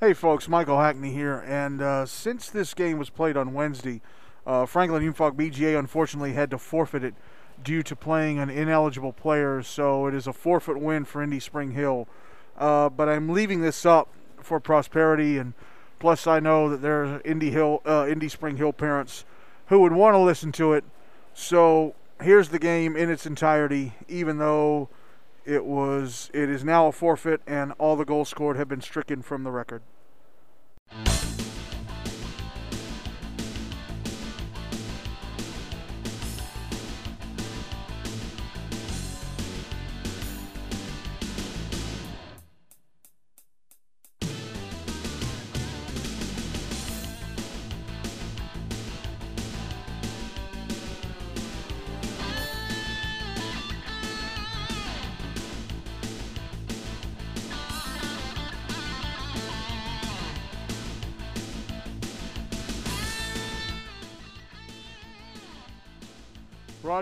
Hey, folks, Michael Hackney here. And uh, since this game was played on Wednesday, uh, Franklin Hume-Fogg BGA unfortunately had to forfeit it due to playing an ineligible player, so it is a forfeit win for Indy Spring Hill. Uh, but I'm leaving this up for prosperity, and plus I know that there are Indy Hill, uh, Indy Spring Hill parents who would want to listen to it. So here's the game in its entirety, even though it was it is now a forfeit and all the goals scored have been stricken from the record.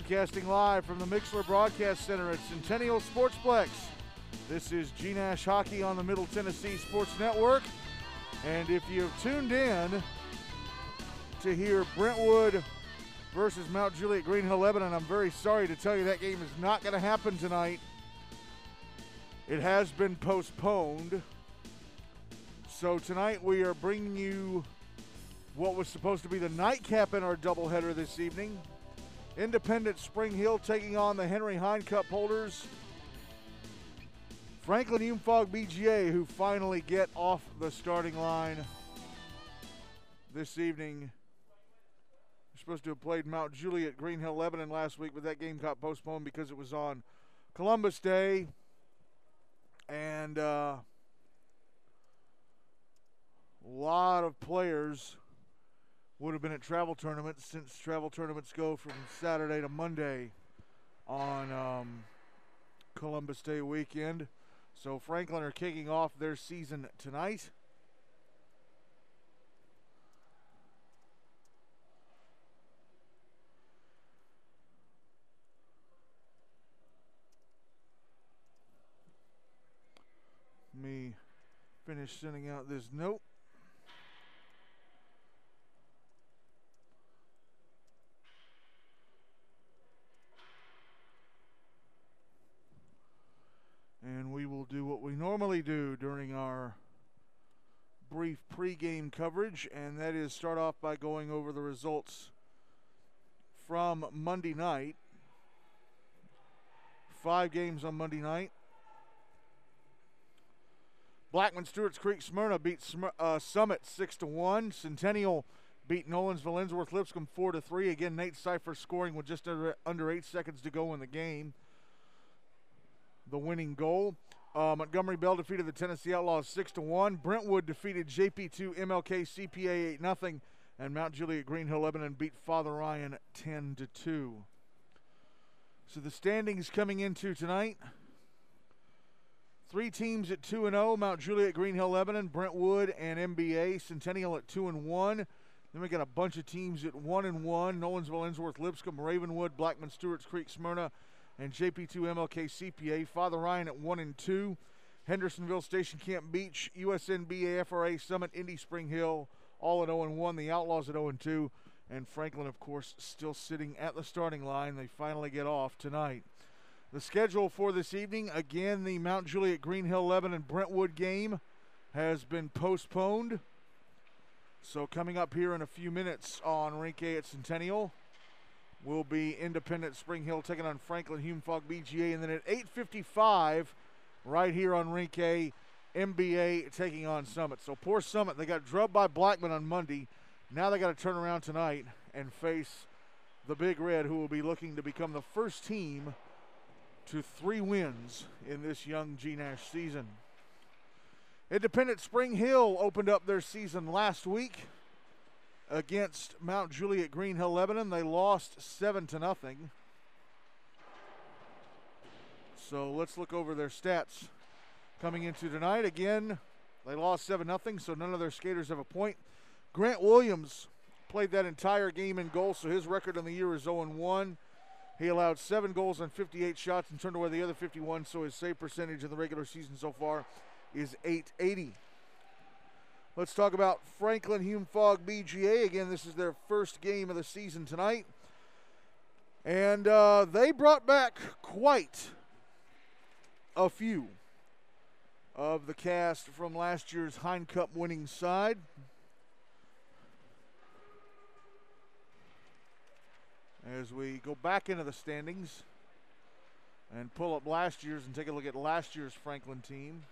Broadcasting live from the Mixler Broadcast Center at Centennial Sportsplex. This is G Nash Hockey on the Middle Tennessee Sports Network. And if you've tuned in to hear Brentwood versus Mount Juliet Green Hill Lebanon, I'm very sorry to tell you that game is not going to happen tonight. It has been postponed. So tonight we are bringing you what was supposed to be the nightcap in our doubleheader this evening. Independent Spring Hill taking on the Henry Hine Cup holders. Franklin Hume-Fogg BGA, who finally get off the starting line this evening. We're supposed to have played Mount Juliet Green Hill Lebanon last week, but that game got postponed because it was on Columbus Day. And uh, a lot of players would have been at travel tournaments since travel tournaments go from Saturday to Monday on um, Columbus Day weekend. So Franklin are kicking off their season tonight. Me finish sending out this note. and we will do what we normally do during our brief pregame coverage, and that is start off by going over the results from Monday night. Five games on Monday night. Blackman Stewart's Creek Smyrna beat Sm- uh, Summit six to one. Centennial beat Nolensville Ensworth Lipscomb four to three. Again, Nate Cipher scoring with just under, under eight seconds to go in the game the winning goal. Uh, Montgomery Bell defeated the Tennessee Outlaws 6 to 1. Brentwood defeated JP2 MLK CPA 8 0. And Mount Juliet Green Hill Lebanon beat Father Ryan 10 to 2. So the standings coming into tonight. Three teams at 2 and 0, Mount Juliet Green Hill Lebanon, Brentwood and MBA, Centennial at 2 and 1. Then we got a bunch of teams at 1 and 1, Nolensville Ensworth Lipscomb, Ravenwood, Blackman Stewart's Creek Smyrna, and JP2 MLK CPA. Father Ryan at 1 and 2. Hendersonville Station Camp Beech, USNBA FRA Summit, Indy Spring Hill, all at 0 and 1. The Outlaws at 0 and 2. And Franklin, of course, still sitting at the starting line. They finally get off tonight. The schedule for this evening again, the Mount Juliet Green Hill Lebanon and Brentwood game has been postponed. So, coming up here in a few minutes on Rink A at Centennial will be Independent Spring Hill taking on Franklin Hume-Fogg BGA. And then at 8.55, right here on Rink A, MBA taking on Summit. So poor Summit, they got drubbed by Blackman on Monday. Now they got to turn around tonight and face the Big Red, who will be looking to become the first team to three wins in this young G Nash season. Independent Spring Hill opened up their season last week against Mount Juliet Green Hill Lebanon. They lost seven to nothing. So let's look over their stats coming into tonight. Again, they lost seven nothing, so none of their skaters have a point. Grant Williams played that entire game in goal, so his record on the year is 0 1. He allowed seven goals on 58 shots and turned away the other 51, so his save percentage in the regular season so far is 880. Let's talk about Franklin Hume Fogg BGA. Again, this is their first game of the season tonight. And uh, they brought back quite a few of the cast from last year's Hein Cup winning side. As we go back into the standings and pull up last year's and take a look at last year's Franklin team.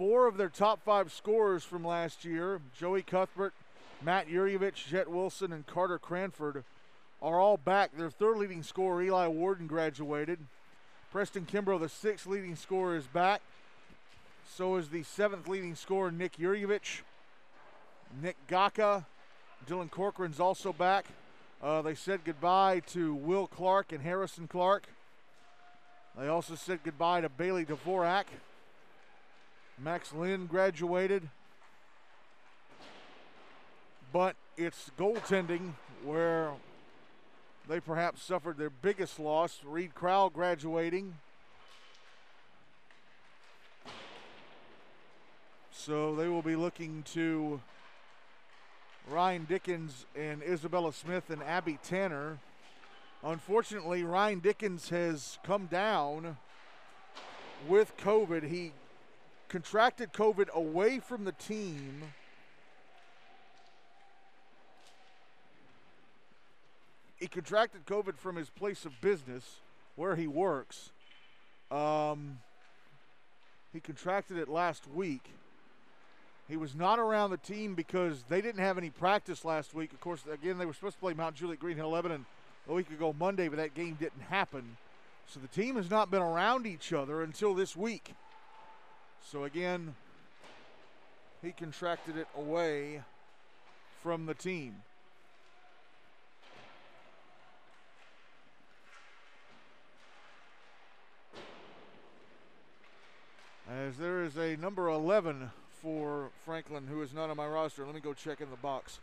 Four of their top five scorers from last year, Joey Cuthbert, Matt Yurievich, Jet Wilson, and Carter Cranford, are all back. Their third leading scorer, Eli Warden, graduated. Preston Kimbrough, the sixth leading scorer, is back. So is the seventh leading scorer, Nick Yurievich. Nick Gaka, Dylan Corcoran's also back. Uh, they said goodbye to Will Clark and Harrison Clark. They also said goodbye to Bailey Dvorak. Max Lynn graduated. But it's goaltending where they perhaps suffered their biggest loss. Reed Crowell graduating. So they will be looking to Ryan Dickens and Isabella Smith and Abby Tanner. Unfortunately, Ryan Dickens has come down with COVID. He contracted COVID away from the team. He contracted COVID from his place of business where he works. Um, he contracted it last week. He was not around the team because they didn't have any practice last week. Of course, again, they were supposed to play Mount Juliet Green Hill Lebanon a week ago Monday, but that game didn't happen. So the team has not been around each other until this week. So again, he contracted it away from the team. As there is a number 11 for Franklin who is not on my roster. Let me go check in the box.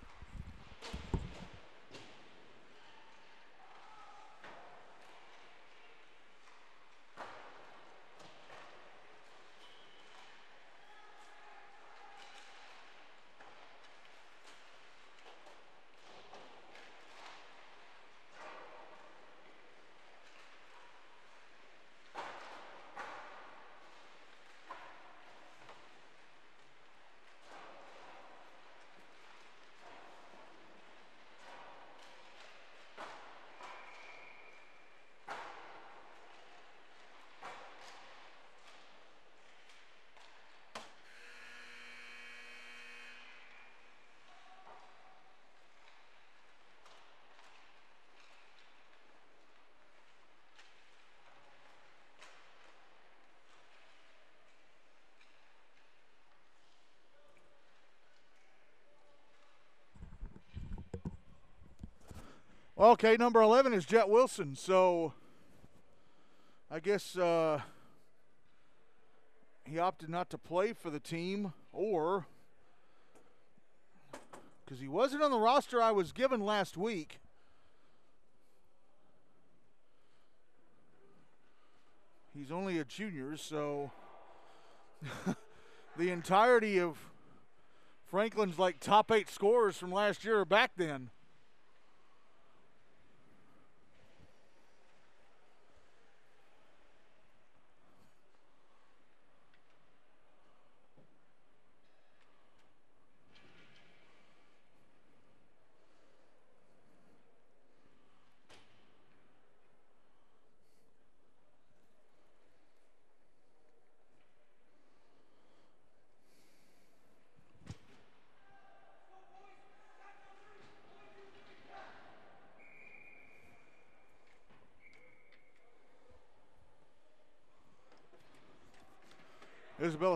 Okay, number 11 is Jet Wilson. So I guess uh, he opted not to play for the team or because he wasn't on the roster I was given last week. He's only a junior, so the entirety of Franklin's like top eight scorers from last year are back then.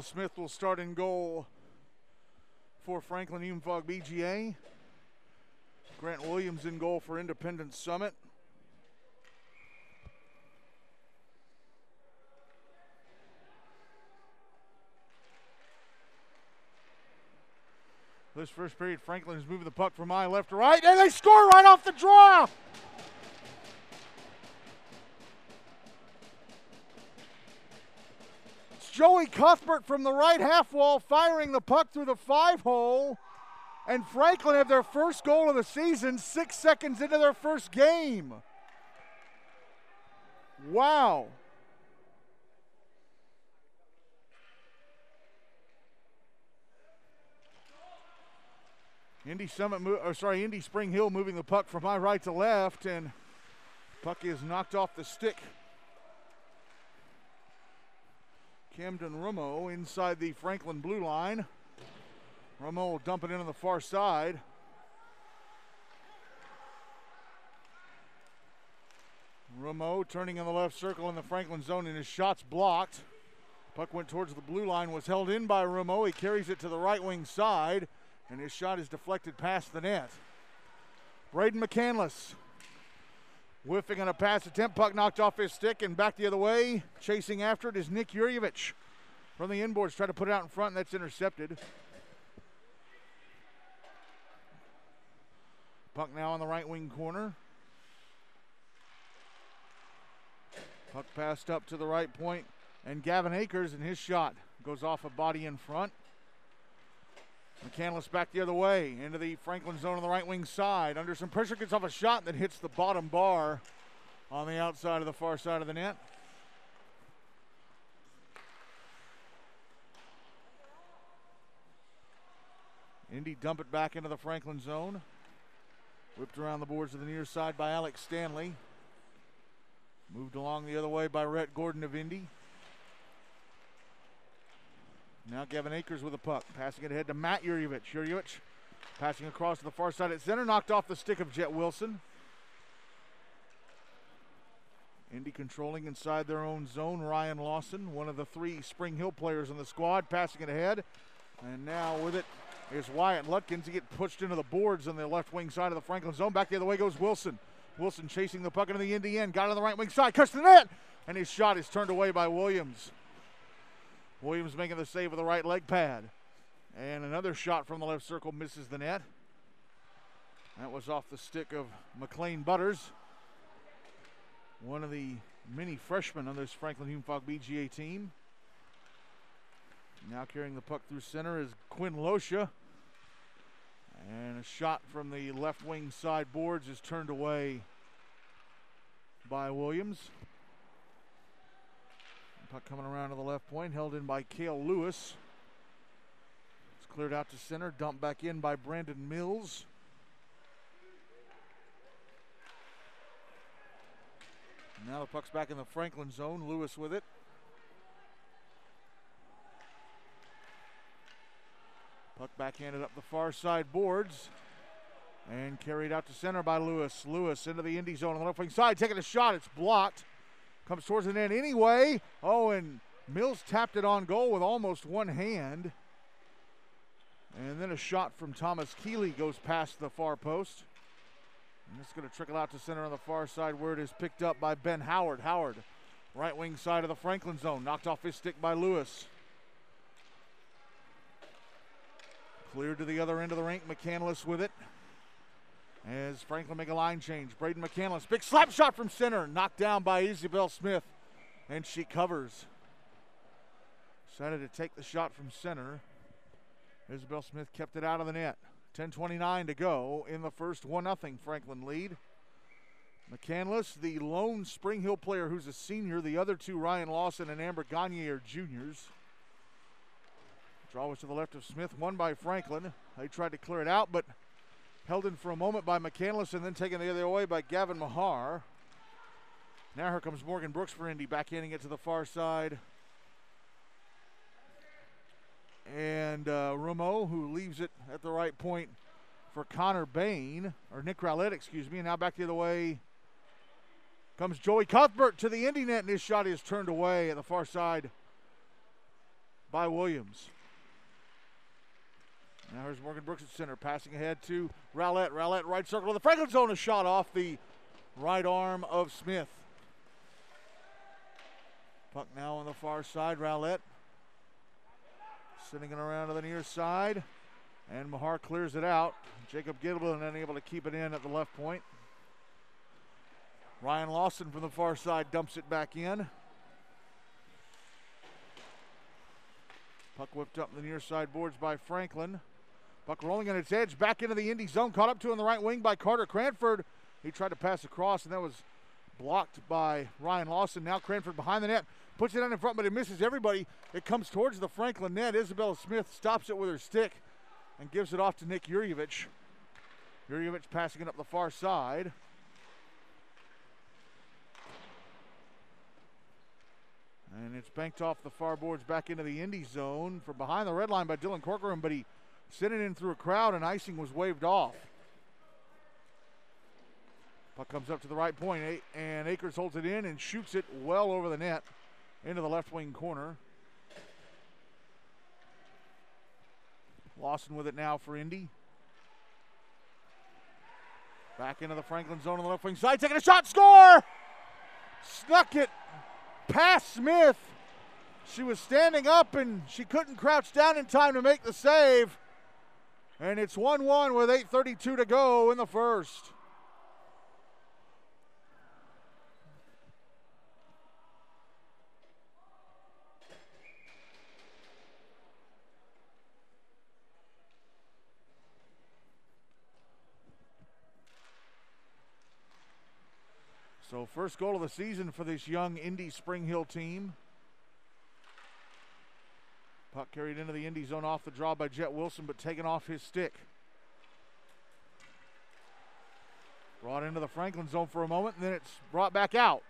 Smith will start in goal for Franklin Hume Fogg BGA. Grant Williams in goal for Independence Summit. This first period, Franklin is moving the puck from my left to right, and they score right off the draw. Joey Cuthbert from the right half wall firing the puck through the five hole. And Franklin have their first goal of the season six seconds into their first game. Wow. Indy Summit, or sorry, Indy Spring Hill moving the puck from my right to left, and puck is knocked off the stick. Camden Rumo inside the Franklin blue line. Rumo will dump it in on the far side. Rumo turning in the left circle in the Franklin zone, and his shot's blocked. Puck went towards the blue line, was held in by Rumo. He carries it to the right wing side and his shot is deflected past the net. Braden McCandless whiffing on a pass attempt. Puck knocked off his stick and back the other way. Chasing after it is Nick Yurjevich from the inboards. Try to put it out in front, and that's intercepted. Puck now on the right wing corner. Puck passed up to the right point, and Gavin Akers and his shot goes off a body in front. McCandless back the other way into the Franklin zone on the right wing side. Under some pressure, gets off a shot that hits the bottom bar on the outside of the far side of the net. Indy dump it back into the Franklin zone. Whipped around the boards to the near side by Alex Stanley. Moved along the other way by Rhett Gordon of Indy. Now Gavin Akers with a puck. Passing it ahead to Matt Yurjevich. Yurjevich passing across to the far side at center. Knocked off the stick of Jet Wilson. Indy controlling inside their own zone. Ryan Lawson, one of the three Spring Hill players in the squad, passing it ahead. And now with it is Wyatt Lutkins. He gets pushed into the boards on the left wing side of the Franklin zone. Back the other way goes Wilson. Wilson chasing the puck into the Indy end. Got on the right wing side. Cuts the net. And his shot is turned away by Williams. Williams making the save with the right leg pad. And another shot from the left circle misses the net. That was off the stick of McLean Butters, one of the many freshmen on this Franklin Hume-Fogg BGA team. Now carrying the puck through center is Quinn Losha. And a shot from the left wing side boards is turned away by Williams. Puck coming around to the left point, held in by Cale Lewis. It's cleared out to center, dumped back in by Brandon Mills. Now the puck's back in the Franklin zone. Lewis with it. Puck backhanded up the far side boards. And carried out to center by Lewis. Lewis into the Indy zone on the left wing side, taking a shot. It's blocked. Comes towards the net anyway. Oh, and Mills tapped it on goal with almost one hand. And then a shot from Thomas Keeley goes past the far post. And it's going to trickle out to center on the far side where it is picked up by Ben Howard. Howard, right wing side of the Franklin zone, knocked off his stick by Lewis. Cleared to the other end of the rink. McCandless with it. As Franklin make a line change. Braden McCandless, big slap shot from center, knocked down by Isabel Smith, and she covers. Decided to take the shot from center. Isabel Smith kept it out of the net. 10:29 to go in the first 1-0 Franklin lead. McCandless, the lone Spring Hill player who's a senior. The other two, Ryan Lawson and Amber Gagne, are juniors. Draw was to the left of Smith, won by Franklin. They tried to clear it out, but Held in for a moment by McCandless and then taken the other way by Gavin Mahar. Now here comes Morgan Brooks for Indy, backhanding it to the far side. And uh, Rumo, who leaves it at the right point for Connor Bain, or Nick Rowlett, excuse me. And now back the other way comes Joey Cuthbert to the Indy net, and his shot is turned away at the far side by Williams. Now here's Morgan Brooks at center, passing ahead to Rowlett. Rowlett right circle the Franklin zone, a shot off the right arm of Smith. Puck now on the far side, Rowlett. Sending it around to the near side. And Mahar clears it out. Jacob Gittleman unable to keep it in at the left point. Ryan Lawson from the far side dumps it back in. Puck whipped up the near side boards by Franklin. Puck rolling on its edge back into the Indy zone. Caught up to on the right wing by Carter Cranford. He tried to pass across, and that was blocked by Ryan Lawson. Now Cranford behind the net. Puts it on in front, but it misses everybody. It comes towards the Franklin net. Isabella Smith stops it with her stick and gives it off to Nick Yurievich. Yurievich passing it up the far side. And it's banked off the far boards back into the Indy zone from behind the red line by Dylan Corcoran, but he sent it in through a crowd and icing was waved off. Puck comes up to the right point, and Akers holds it in and shoots it well over the net into the left wing corner. Lawson with it now for Indy. Back into the Franklin zone on the left wing side, taking a shot, score! Snuck it past Smith. She was standing up and she couldn't crouch down in time to make the save. And it's 1 1 with 8.32 to go in the first. So, first goal of the season for this young Indy Spring Hill team. Puck carried into the Indy zone off the draw by Jet Wilson, but taken off his stick. Brought into the Franklin zone for a moment, and then it's brought back out.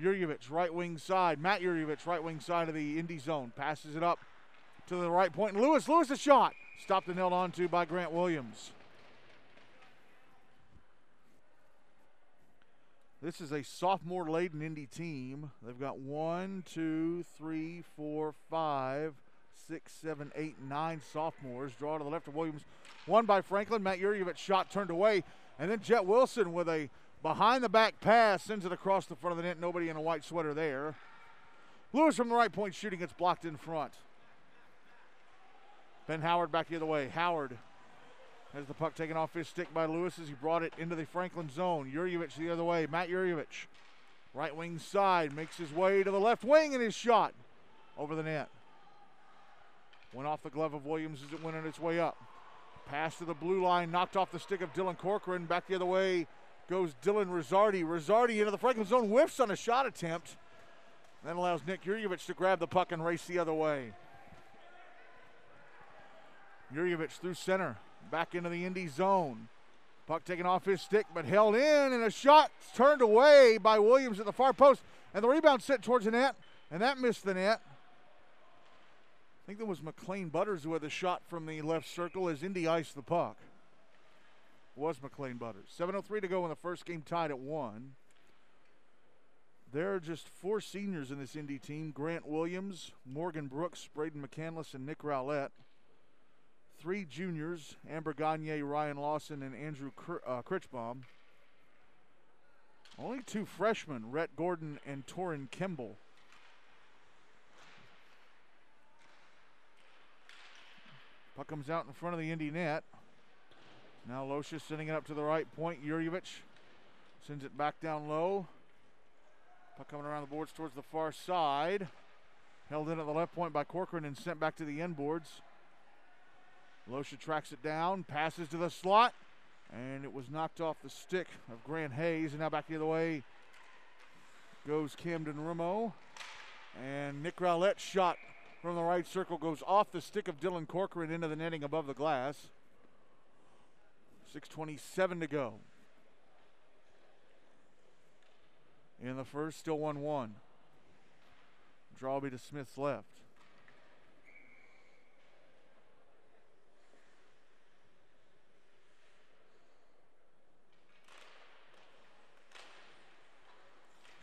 Yurievich, right wing side. Matt Yurievich, right wing side of the Indy zone. Passes it up to the right point. And Lewis, Lewis, a shot. Stopped and held on to by Grant Williams. This is a sophomore laden Indy team. They've got one, two, three, four, five, six, seven, eight, nine sophomores. Draw to the left of Williams. One by Franklin. Matt Yurievich shot turned away. And then Jet Wilson with a behind the back pass sends it across the front of the net. Nobody in a white sweater there. Lewis from the right point shooting. gets blocked in front. Ben Howard back the other way. Howard has the puck taken off his stick by Lewis as he brought it into the Franklin zone. Yurievich the other way. Matt Yurievich, right wing side, makes his way to the left wing and his shot over the net. Went off the glove of Williams as it went on its way up. Pass to the blue line, knocked off the stick of Dylan Corcoran. Back the other way goes Dylan Rosardi. Rosardi into the Franklin zone, whiffs on a shot attempt. Then allows Nick Yurievich to grab the puck and race the other way. Yurievich through center. Back into the Indy zone. Puck taken off his stick, but held in, and a shot turned away by Williams at the far post. And the rebound sent towards the net, and that missed the net. I think that was McLean Butters who had the shot from the left circle as Indy iced the puck. Was McLean Butters. 7.03 to go in the first game, tied at one. There are just four seniors in this Indy team Grant Williams, Morgan Brooks, Braden McCandless, and Nick Rowlett three juniors Amber Gagne, Ryan Lawson, and Andrew uh, Critchbaum. Only two freshmen, Rhett Gordon and Torin Kimball. Puck comes out in front of the Indy net. Now Losia sending it up to the right point. Yurievich sends it back down low. Puck coming around the boards towards the far side. Held in at the left point by Corcoran and sent back to the end boards. Losia tracks it down, passes to the slot, and it was knocked off the stick of Grant Hayes. And now back the other way goes Camden Rimo. And Nick Rowlett's shot from the right circle goes off the stick of Dylan Corcoran into the netting above the glass. 6.27 to go. In the first, still 1 1. Draw to Smith's left.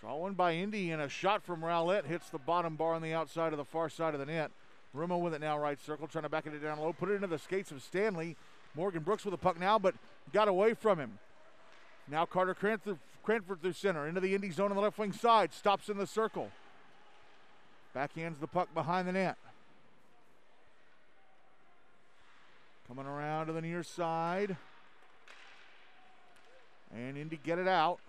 Draw one by Indy, and a shot from Rowlett hits the bottom bar on the outside of the far side of the net. Rimo with it now, right circle, trying to back it down low, put it into the skates of Stanley. Morgan Brooks with the puck now, but got away from him. Now Carter Cranford, Cranford through center, into the Indy zone on the left wing side, stops in the circle. Backhands the puck behind the net. Coming around to the near side. And Indy get it out.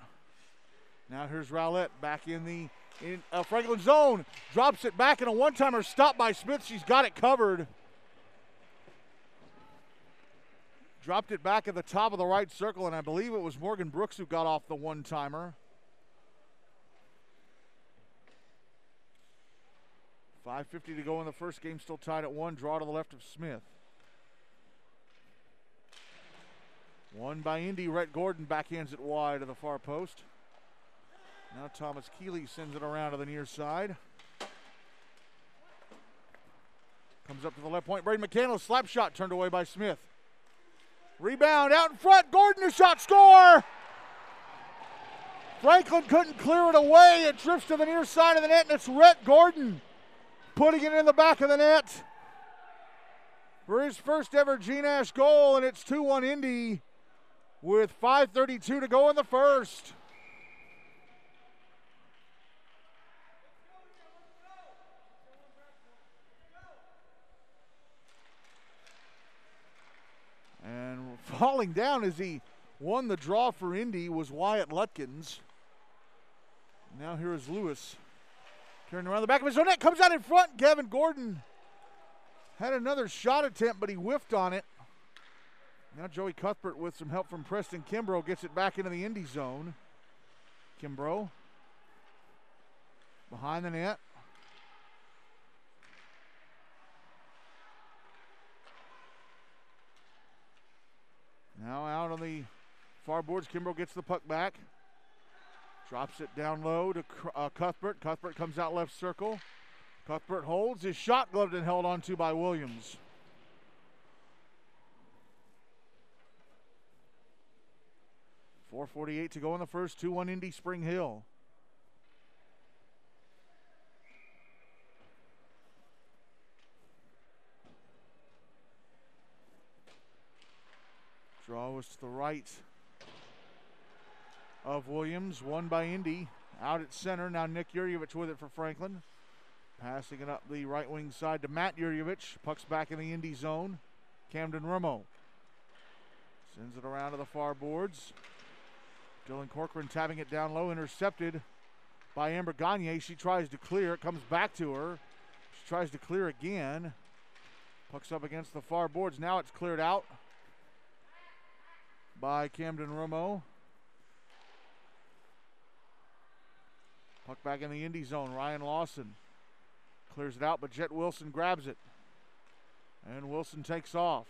Now here's Rowlett back in the in uh, Franklin zone. Drops it back in a one-timer. Stopped by Smith. She's got it covered. Dropped it back at the top of the right circle, and I believe it was Morgan Brooks who got off the one-timer. 5.50 to go in the first game, still tied at one. Draw to the left of Smith. One by Indy. Rhett Gordon backhands it wide to the far post. Now Thomas Keeley sends it around to the near side. Comes up to the left point. Braden McCandless slap shot turned away by Smith. Rebound out in front. Gordon a shot score. Franklin couldn't clear it away. It drifts to the near side of the net, and it's Rhett Gordon putting it in the back of the net for his first ever GNASH goal, and it's 2 1 Indy with 5.32 to go in the first. And falling down as he won the draw for Indy was Wyatt Lutkins. Now here is Lewis. Turning around the back of his own net, comes out in front. Gavin Gordon had another shot attempt, but he whiffed on it. Now Joey Cuthbert with some help from Preston Kimbrough gets it back into the Indy zone. Kimbrough behind the net. Now out on the far boards, Kimbrough gets the puck back. Drops it down low to uh, Cuthbert. Cuthbert comes out left circle. Cuthbert holds his shot gloved and held onto by Williams. Four forty-eight to go in the first. Two one Indy Spring Hill. Draw was to the right of Williams, one by Indy. Out at center, now Nick Yurjevich with it for Franklin. Passing it up the right wing side to Matt Yurjevich. Puck's back in the Indy zone. Camden Remo sends it around to the far boards. Dylan Corcoran tapping it down low, intercepted by Amber Gagne. She tries to clear. It comes back to her. She tries to clear again. Puck's up against the far boards. Now it's cleared out by Camden Remo. Puck back in the Indy zone. Ryan Lawson clears it out, but Jet Wilson grabs it. And Wilson takes off.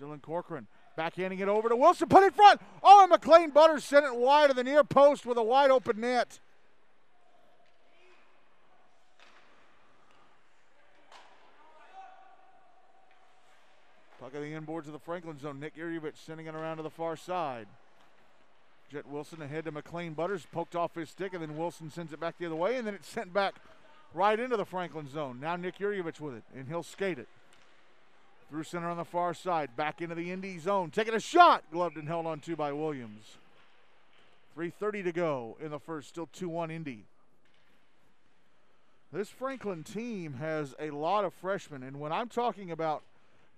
Dylan Corcoran backhanding it over to Wilson. Put it in front. Oh, and McLean Butters sent it wide of the near post with a wide open net. At the inboards of the Franklin zone. Nick Yurjevich sending it around to the far side. Jet Wilson ahead to McLean Butters, poked off his stick, and then Wilson sends it back the other way, and then it's sent back right into the Franklin zone. Now Nick Yurjevich with it, and he'll skate it. Through center on the far side, back into the Indy zone, taking a shot, gloved and held on to by Williams. 3.30 to go in the first, still 2 1 Indy. This Franklin team has a lot of freshmen, and when I'm talking about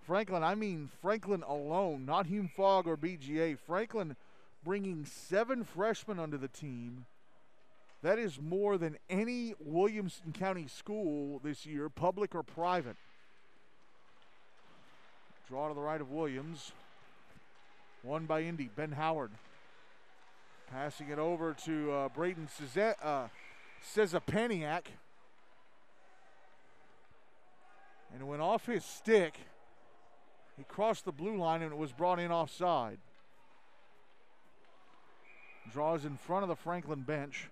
Franklin, I mean Franklin alone, not Hume Fogg or BGA. Franklin bringing seven freshmen onto the team. That is more than any Williamson County school this year, public or private. Draw to the right of Williams. One by Indy. Ben Howard passing it over to uh, Braden uh, Cezapaniak. And went off his stick. He crossed the blue line and it was brought in offside. Draws in front of the Franklin bench.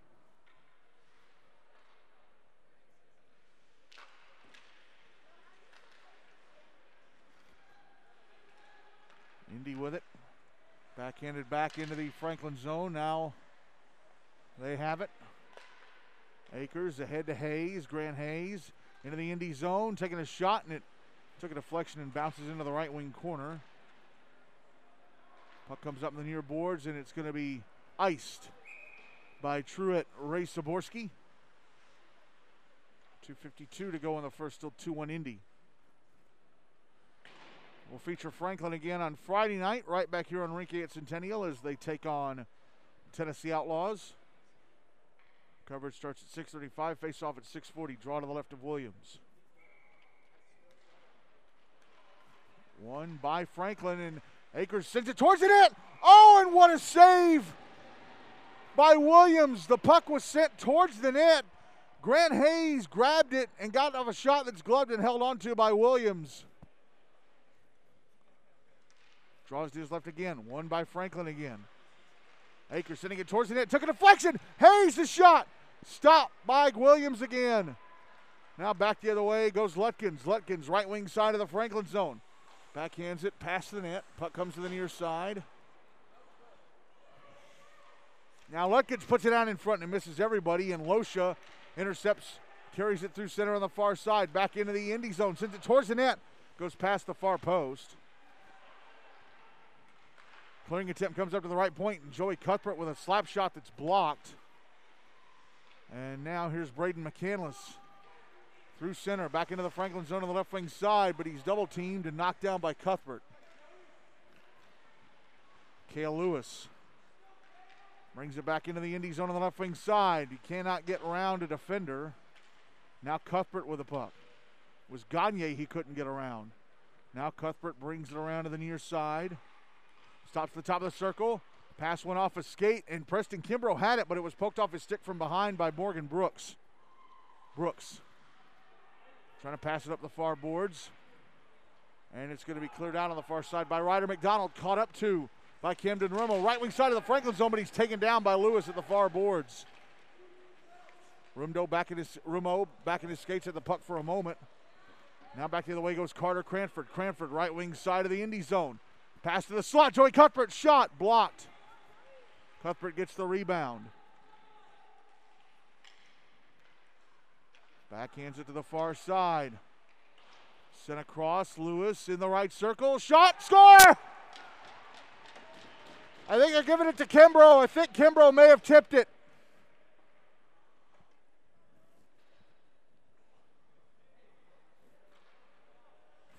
Indy with it. Backhanded back into the Franklin zone. Now they have it. Akers ahead to Hayes. Grant Hayes into the Indy zone, taking a shot, and it took a deflection and bounces into the right wing corner. Puck comes up in the near boards, and it's going to be iced by Truett Ray Saborski. 2.52 to go in the first, still 2 1 Indy. We'll feature Franklin again on Friday night, right back here on Rink A at Centennial as they take on Tennessee Outlaws. Coverage starts at 6:35. Face off at 6:40. Draw to the left of Williams. One by Franklin and Akers sends it towards the net. Oh, and what a save by Williams. The puck was sent towards the net. Grant Hayes grabbed it and got off a shot that's gloved and held onto by Williams. Draws to his left again. One by Franklin again. Akers sending it towards the net. Took a deflection. Hayes the shot. Stopped by Williams again. Now back the other way goes Lutkins. Lutkins right wing side of the Franklin zone. Backhands it past the net. Puck comes to the near side. Now Lutkins puts it out in front and misses everybody, and Losha intercepts, carries it through center on the far side, back into the Indy zone, sends it towards the net, goes past the far post. Clearing attempt comes up to the right point, and Joey Cuthbert with a slap shot that's blocked. And now here's Braden McCandless through center, back into the Franklin zone on the left wing side, but he's double teamed and knocked down by Cuthbert. Kale Lewis brings it back into the Indy zone on the left wing side. He cannot get around a defender. Now Cuthbert with a puck. It was Gagne he couldn't get around. Now Cuthbert brings it around to the near side. Stops at the top of the circle. Pass went off his skate, and Preston Kimbrough had it, but it was poked off his stick from behind by Morgan Brooks. Brooks trying to pass it up the far boards. And it's going to be cleared out on the far side by Ryder McDonald. Caught up to by Camden Rumo. Right wing side of the Franklin zone, but he's taken down by Lewis at the far boards. Rumdo back in his Rumo back in his skates at the puck for a moment. Now back the other way goes Carter Cranford. Cranford right wing side of the Indy zone. Pass to the slot. Joey Cuthbert shot blocked. Cuthbert gets the rebound. Backhands it to the far side. Sent across. Lewis in the right circle. Shot. Score! I think they're giving it to Kimbrough. I think Kimbrough may have tipped it.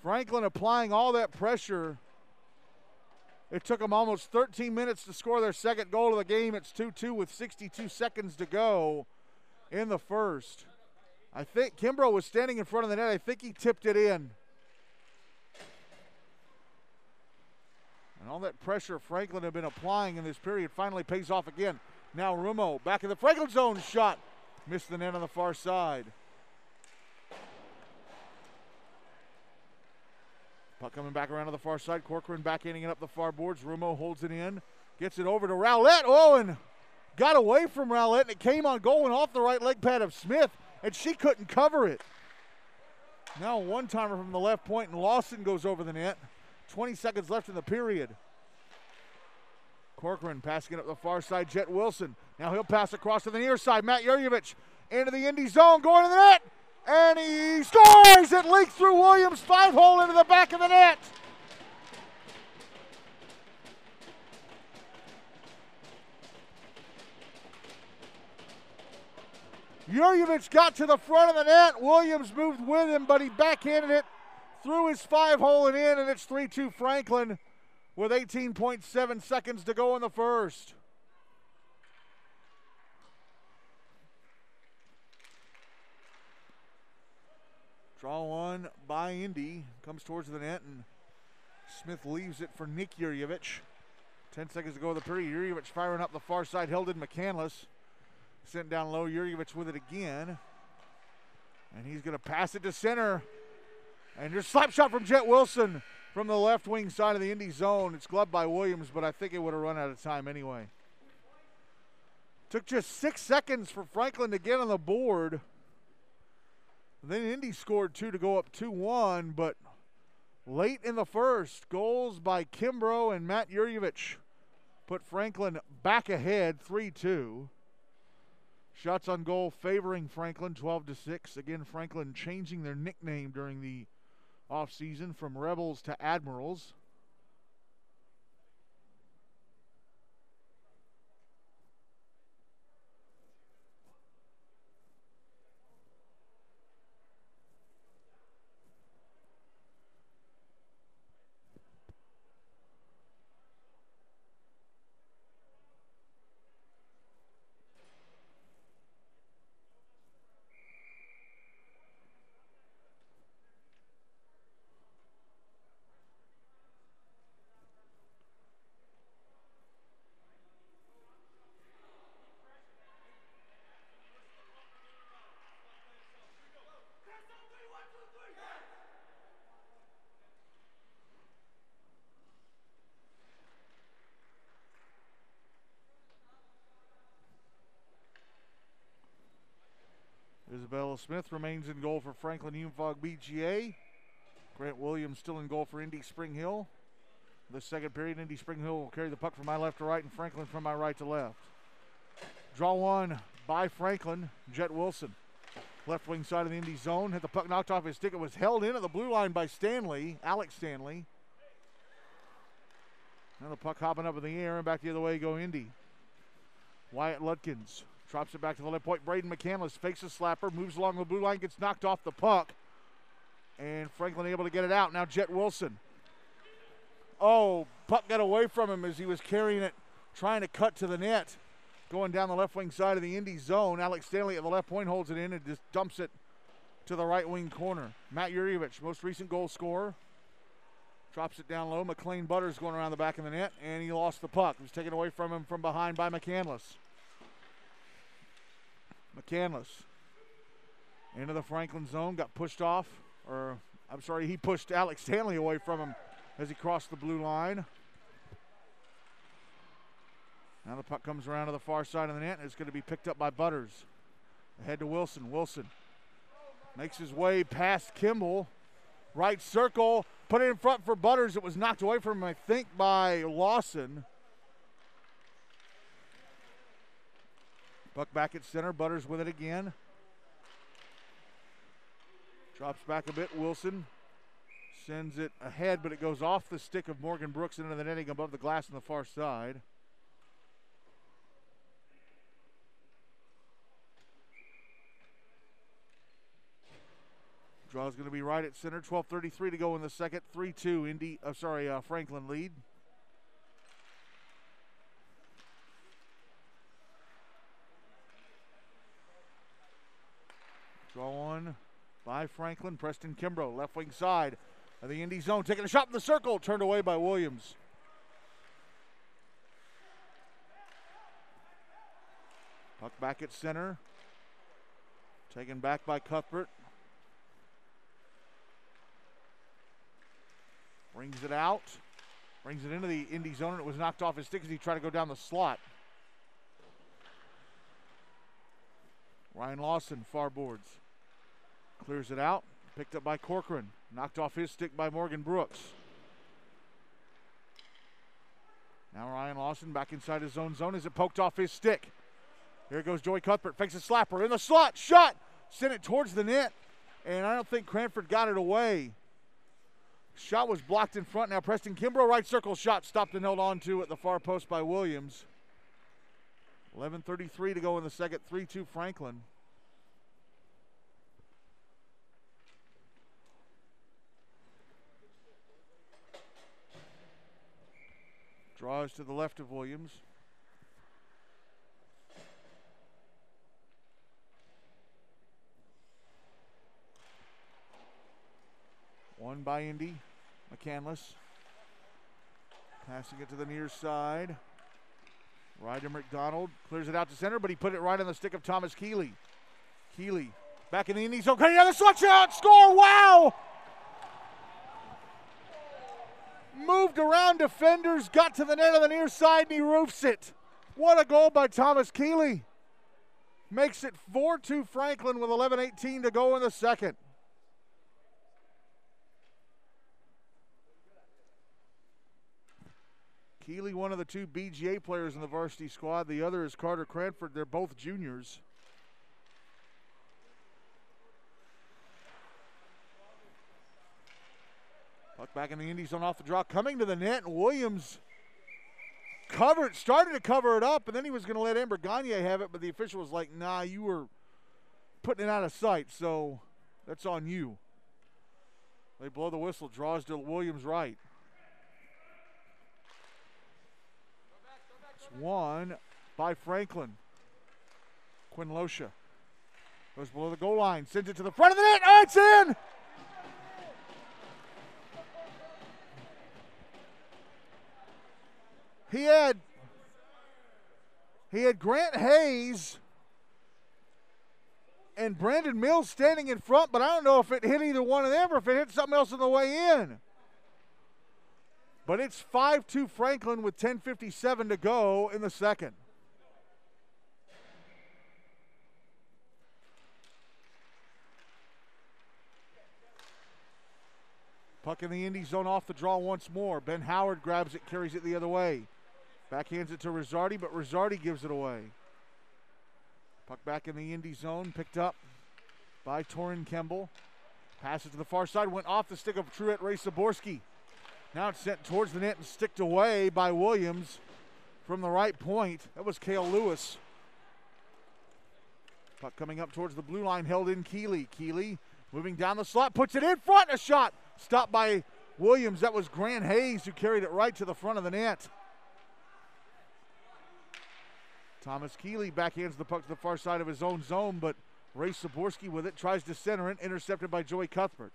Franklin applying all that pressure. It took them almost 13 minutes to score their second goal of the game. It's 2 2 with 62 seconds to go in the first. I think Kimbrough was standing in front of the net. I think he tipped it in. And all that pressure Franklin had been applying in this period finally pays off again. Now Rumo back in the Franklin zone shot. Missed the net on the far side. Puck coming back around to the far side. Corcoran back backhanding it up the far boards. Rumo holds it in. Gets it over to Rowlett. Oh, and got away from Rowlett, and it came on and off the right leg pad of Smith, and she couldn't cover it. Now one timer from the left point, and Lawson goes over the net. 20 seconds left in the period. Corcoran passing it up the far side. Jet Wilson. Now he'll pass across to the near side. Matt Yurjevich into the Indy zone, going to the net and he scores! It leaks through Williams' five hole into the back of the net. Yurjevich got to the front of the net. Williams moved with him, but he backhanded it through his five hole and in, and it's 3 2 Franklin with 18.7 seconds to go in the first. Draw one by Indy. Comes towards the net, and Smith leaves it for Nick Yurjevich. 10 seconds to go in the period. Yurjevich firing up the far side. Held in McCandless. Sent down low. Yurjevich with it again. And he's going to pass it to center. And there's slap shot from Jet Wilson from the left wing side of the Indy zone. It's gloved by Williams, but I think it would have run out of time anyway. Took just six seconds for Franklin to get on the board. Then Indy scored two to go up 2 1, but late in the first, goals by Kimbrough and Matt Yurjevich put Franklin back ahead 3 2. Shots on goal favoring Franklin 12 to 6. Again, Franklin changing their nickname during the offseason from Rebels to Admirals. Isabella Smith remains in goal for Franklin Hume-Fogg BGA. Grant Williams still in goal for Indy Spring Hill. The second period, Indy Spring Hill will carry the puck from my left to right and Franklin from my right to left. Draw one by Franklin, Jet Wilson. Left wing side of the Indy zone. Had the puck knocked off his stick. It was held in at the blue line by Stanley, Alex Stanley. Now the puck hopping up in the air and back the other way go Indy. Wyatt Ludkins drops it back to the left point. Braden McCandless fakes a slapper, moves along the blue line, gets knocked off the puck. And Franklin able to get it out. Now Jet Wilson. Oh, puck got away from him as he was carrying it, trying to cut to the net. Going down the left wing side of the Indy zone. Alex Stanley at the left point holds it in and just dumps it to the right wing corner. Matt Yurievich, most recent goal scorer. Drops it down low. McLean Butters going around the back of the net, and he lost the puck. It was taken away from him from behind by McCandless. McCandless into the Franklin zone, got pushed off, or I'm sorry, he pushed Alex Stanley away from him as he crossed the blue line. Now the puck comes around to the far side of the net, and it's going to be picked up by Butters. Ahead to Wilson. Wilson makes his way past Kimball. Right circle, put it in front for Butters. It was knocked away from him, I think, by Lawson. Buck back at center. Butters with it again. Drops back a bit. Wilson sends it ahead, but it goes off the stick of Morgan Brooks into the netting above the glass on the far side. Draw is going to be right at center. 12:33 to go in the second. 3-2 Indy. Uh, sorry, uh, Franklin lead. One by Franklin. Preston Kimbrough, left wing side of the Indy zone, taking a shot in the circle, turned away by Williams. Puck back at center. Taken back by Cuthbert. Brings it out. Brings it into the Indy zone, and it was knocked off his stick as he tried to go down the slot. Ryan Lawson, far boards. Clears it out. Picked up by Corcoran. Knocked off his stick by Morgan Brooks. Now Ryan Lawson back inside his own zone as it poked off his stick. Here goes Joey Cuthbert. Fakes a slapper in the slot. Shot. Sent it towards the net. And I don't think Cranford got it away. Shot was blocked in front. Now Preston Kimbrough, right circle shot, stopped and held on to at the far post by Williams. 11.33 to go in the second, 3 2 Franklin. Draws to the left of Williams. One by Indy. McCandless. Passing it to the near side. Ryder McDonald clears it out to center, but he put it right on the stick of Thomas Keeley. Keeley back in the Indies. Okay, another slot shot, score! Wow! Moved around defenders, got to the net on the near side, and he roofs it. What a goal by Thomas Keeley. Makes it 4 2 Franklin with 11 18 to go in the second. Keeley, one of the two BGA players in the varsity squad. The other is Carter Cranford. They're both juniors. Puck back in the Indies on off the draw, coming to the net, and Williams covered, started to cover it up, and then he was going to let Amber Gagne have it, but the official was like, "Nah, you were putting it out of sight, so that's on you." They blow the whistle, draws to Williams right. It's One by Franklin. Quinn Losha goes below the goal line, sends it to the front of the net. Oh, it's in! He had he had Grant Hayes and Brandon Mills standing in front, but I don't know if it hit either one of them or if it hit something else on the way in. But it's 5-2 Franklin with 10:57 to go in the second. Puck in the Indy zone off the draw once more. Ben Howard grabs it, carries it the other way. Backhands it to Rosardi, but Rosardi gives it away. Puck back in the Indy zone, picked up by Torin Kemble. Pass it to the far side, went off the stick of Truett Ray Saborski. Now it's sent towards the net and sticked away by Williams from the right point. That was Kale Lewis. Puck coming up towards the blue line, held in Keeley. Keeley moving down the slot, puts it in front, a shot stopped by Williams. That was Grant Hayes who carried it right to the front of the net. Thomas Keeley backhands the puck to the far side of his own zone, but Ray Saborski with it tries to center it, intercepted by Joey Cuthbert.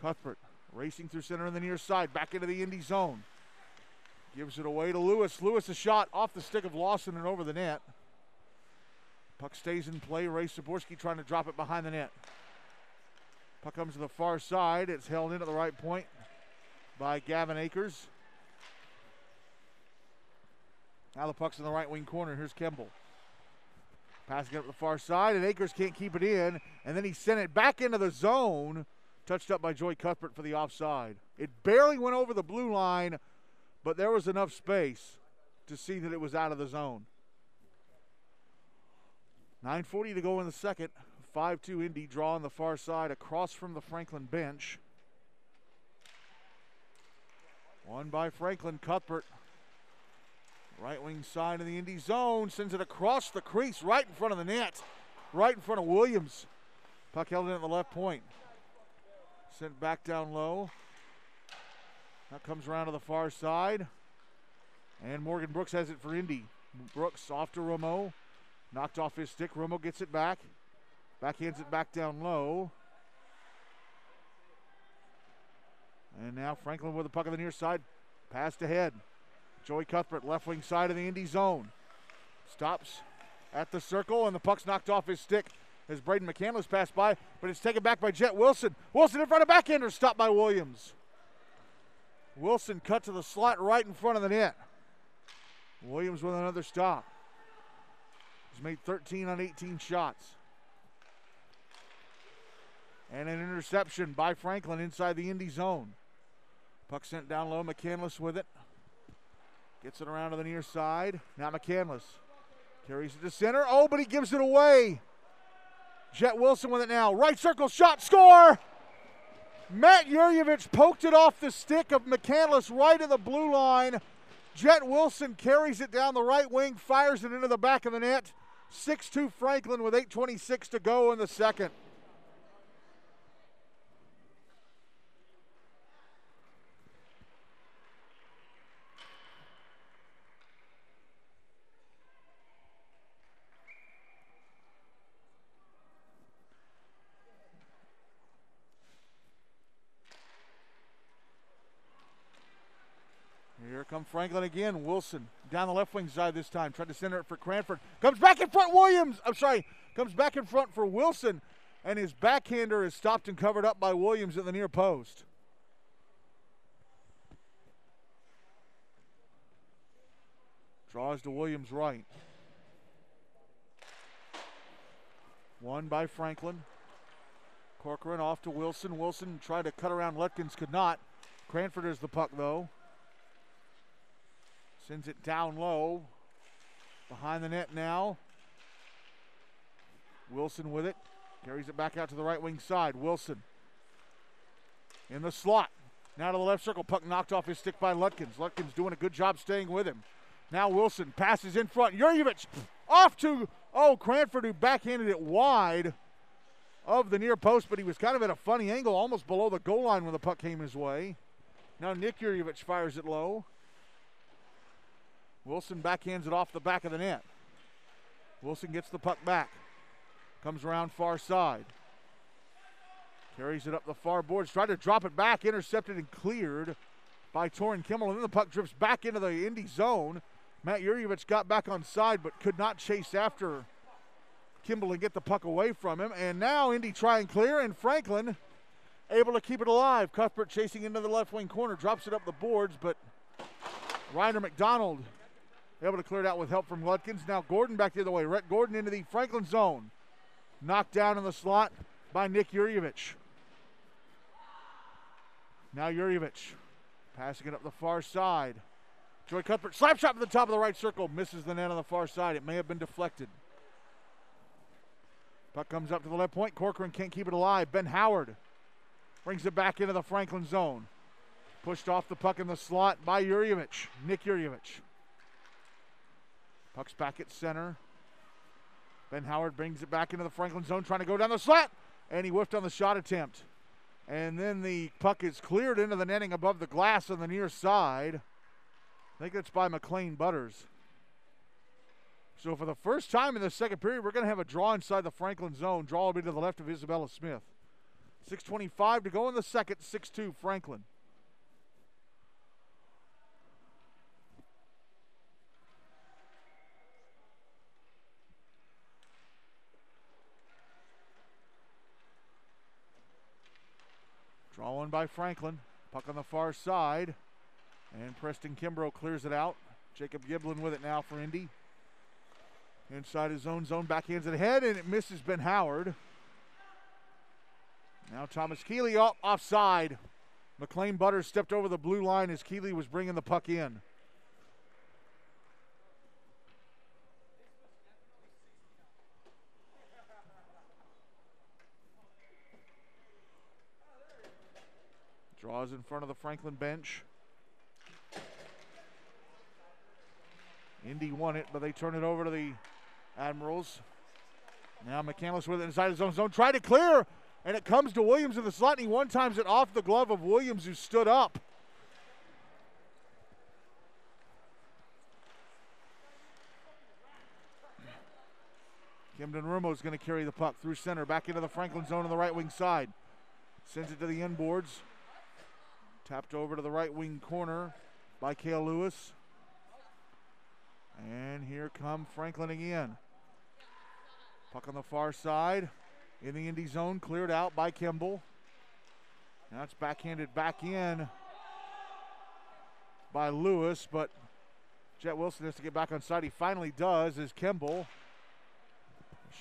Cuthbert racing through center on the near side, back into the Indy zone. Gives it away to Lewis. Lewis a shot off the stick of Lawson and over the net. Puck stays in play. Ray Saborski trying to drop it behind the net. Puck comes to the far side. It's held in at the right point by Gavin Akers. Now the puck's in the right wing corner. Here's Kemble. Passing it up the far side, and Akers can't keep it in. And then he sent it back into the zone. Touched up by Joey Cuthbert for the offside. It barely went over the blue line, but there was enough space to see that it was out of the zone. 9.40 to go in the second. 5 2 Indy draw on the far side across from the Franklin bench. One by Franklin Cuthbert. Right wing side of the Indy zone sends it across the crease right in front of the net, right in front of Williams. Puck held in at the left point. Sent back down low. That comes around to the far side. And Morgan Brooks has it for Indy. Brooks off to Romo. Knocked off his stick. Romo gets it back. Backhands it back down low. And now Franklin with the puck on the near side. Passed ahead. Joey Cuthbert, left wing side of the Indy zone. Stops at the circle, and the puck's knocked off his stick as Braden McCandless passed by, but it's taken back by Jet Wilson. Wilson in front of backhander, stopped by Williams. Wilson cut to the slot right in front of the net. Williams with another stop. He's made 13 on 18 shots. And an interception by Franklin inside the Indy zone. Puck sent down low. McCandless with it. Gets it around to the near side. Now McCandless carries it to center. Oh, but he gives it away. Jet Wilson with it now. Right circle shot, score! Matt Yurjevich poked it off the stick of McCandless right at the blue line. Jet Wilson carries it down the right wing, fires it into the back of the net. 6 2 Franklin with 8.26 to go in the second. Here come Franklin again. Wilson down the left wing side this time. Tried to center it for Cranford. Comes back in front. Williams. I'm sorry. Comes back in front for Wilson. And his backhander is stopped and covered up by Williams at the near post. Draws to Williams right. One by Franklin. Corcoran off to Wilson. Wilson tried to cut around Lutkins, could not. Cranford is the puck though. Sends it down low. Behind the net now. Wilson with it. Carries it back out to the right wing side. Wilson in the slot. Now to the left circle. Puck knocked off his stick by Lutkins. Lutkins doing a good job staying with him. Now Wilson passes in front. Jurjevic off to, oh, Cranford who backhanded it wide of the near post, but he was kind of at a funny angle, almost below the goal line when the puck came his way. Now Nick Jurjevic fires it low. Wilson backhands it off the back of the net. Wilson gets the puck back. Comes around far side. Carries it up the far boards. Tried to drop it back. Intercepted and cleared by Torin Kimmel. And then the puck drifts back into the Indy zone. Matt Jurjevic got back on side but could not chase after Kimball and get the puck away from him. And now Indy try and clear, and Franklin able to keep it alive. Cuthbert chasing into the left wing corner, drops it up the boards, but Ryder McDonald Able to clear it out with help from Ludkins. Now Gordon back the other way. Rhett Gordon into the Franklin zone. Knocked down in the slot by Nick Jurjevic. Now Yurjevich passing it up the far side. Joey Cuthbert slap shot to the top of the right circle, misses the net on the far side. It may have been deflected. Puck comes up to the left point. Corcoran can't keep it alive. Ben Howard brings it back into the Franklin zone. Pushed off the puck in the slot by Yurjevich. Nick Yurjevich. Puck's back at center. Ben Howard brings it back into the Franklin zone, trying to go down the slot, and he whiffed on the shot attempt. And then the puck is cleared into the netting above the glass on the near side. I think it's by McLean Butters. So for the first time in the second period, we're going to have a draw inside the Franklin zone. Draw will be to the left of Isabella Smith. 6.25 to go in the second, 6 2 Franklin. Draw one by Franklin. Puck on the far side. And Preston Kimbrough clears it out. Jacob Giblin with it now for Indy. Inside his own zone, backhands it ahead, and it misses Ben Howard. Now Thomas Keeley up offside. McLean Butters stepped over the blue line as Keeley was bringing the puck in. Draws in front of the Franklin bench. Indy won it, but they turn it over to the Admirals. Now McCandless with it inside his own zone. Try to clear, and it comes to Williams in the slot, and he one times it off the glove of Williams, who stood up. Camden Rumo is going to carry the puck through center, back into the Franklin zone on the right wing side. Sends it to the inboards. Tapped over to the right wing corner by Kale Lewis. And here come Franklin again. Puck on the far side. In the Indy zone, cleared out by Kimball. Now it's backhanded back in by Lewis, but Jet Wilson has to get back on side. He finally does as Kimball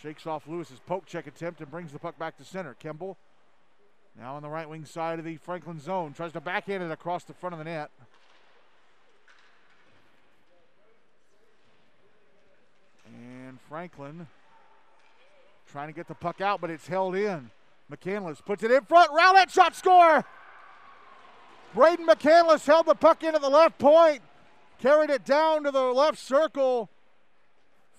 shakes off Lewis's poke check attempt and brings the puck back to center. Kimball now on the right wing side of the Franklin zone. Tries to backhand it across the front of the net. And Franklin trying to get the puck out, but it's held in. McCandless puts it in front. Rowlett shot score. Braden McCandless held the puck into the left point, carried it down to the left circle,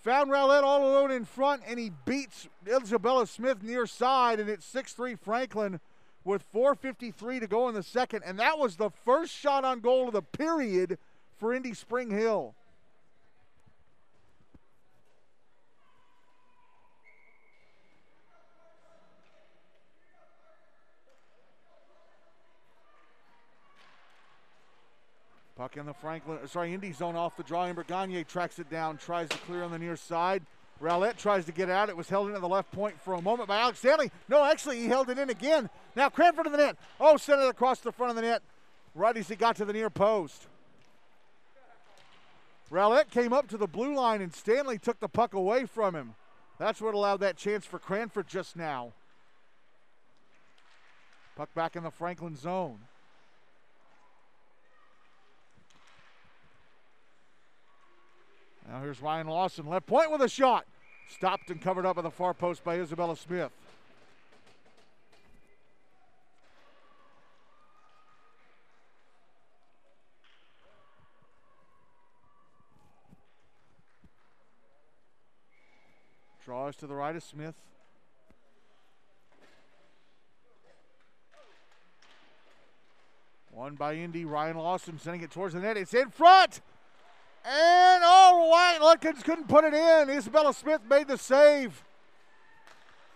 found Rowlett all alone in front, and he beats Isabella Smith near side, and it's 6 3 Franklin with 4.53 to go in the second. And that was the first shot on goal of the period for Indy Spring Hill. Puck in the Franklin, sorry, Indy zone off the draw. Amber Gagne tracks it down, tries to clear on the near side. Rowlett tries to get out. It was held into the left point for a moment by Alex Stanley. No, actually, he held it in again. Now Cranford in the net. Oh, sent it across the front of the net right as he got to the near post. Rowlett came up to the blue line and Stanley took the puck away from him. That's what allowed that chance for Cranford just now. Puck back in the Franklin zone. Now here's Ryan Lawson, left point with a shot. Stopped and covered up at the far post by Isabella Smith. Draws to the right of Smith. One by Indy. Ryan Lawson sending it towards the net. It's in front. And oh, Wyatt Lutkins couldn't put it in. Isabella Smith made the save.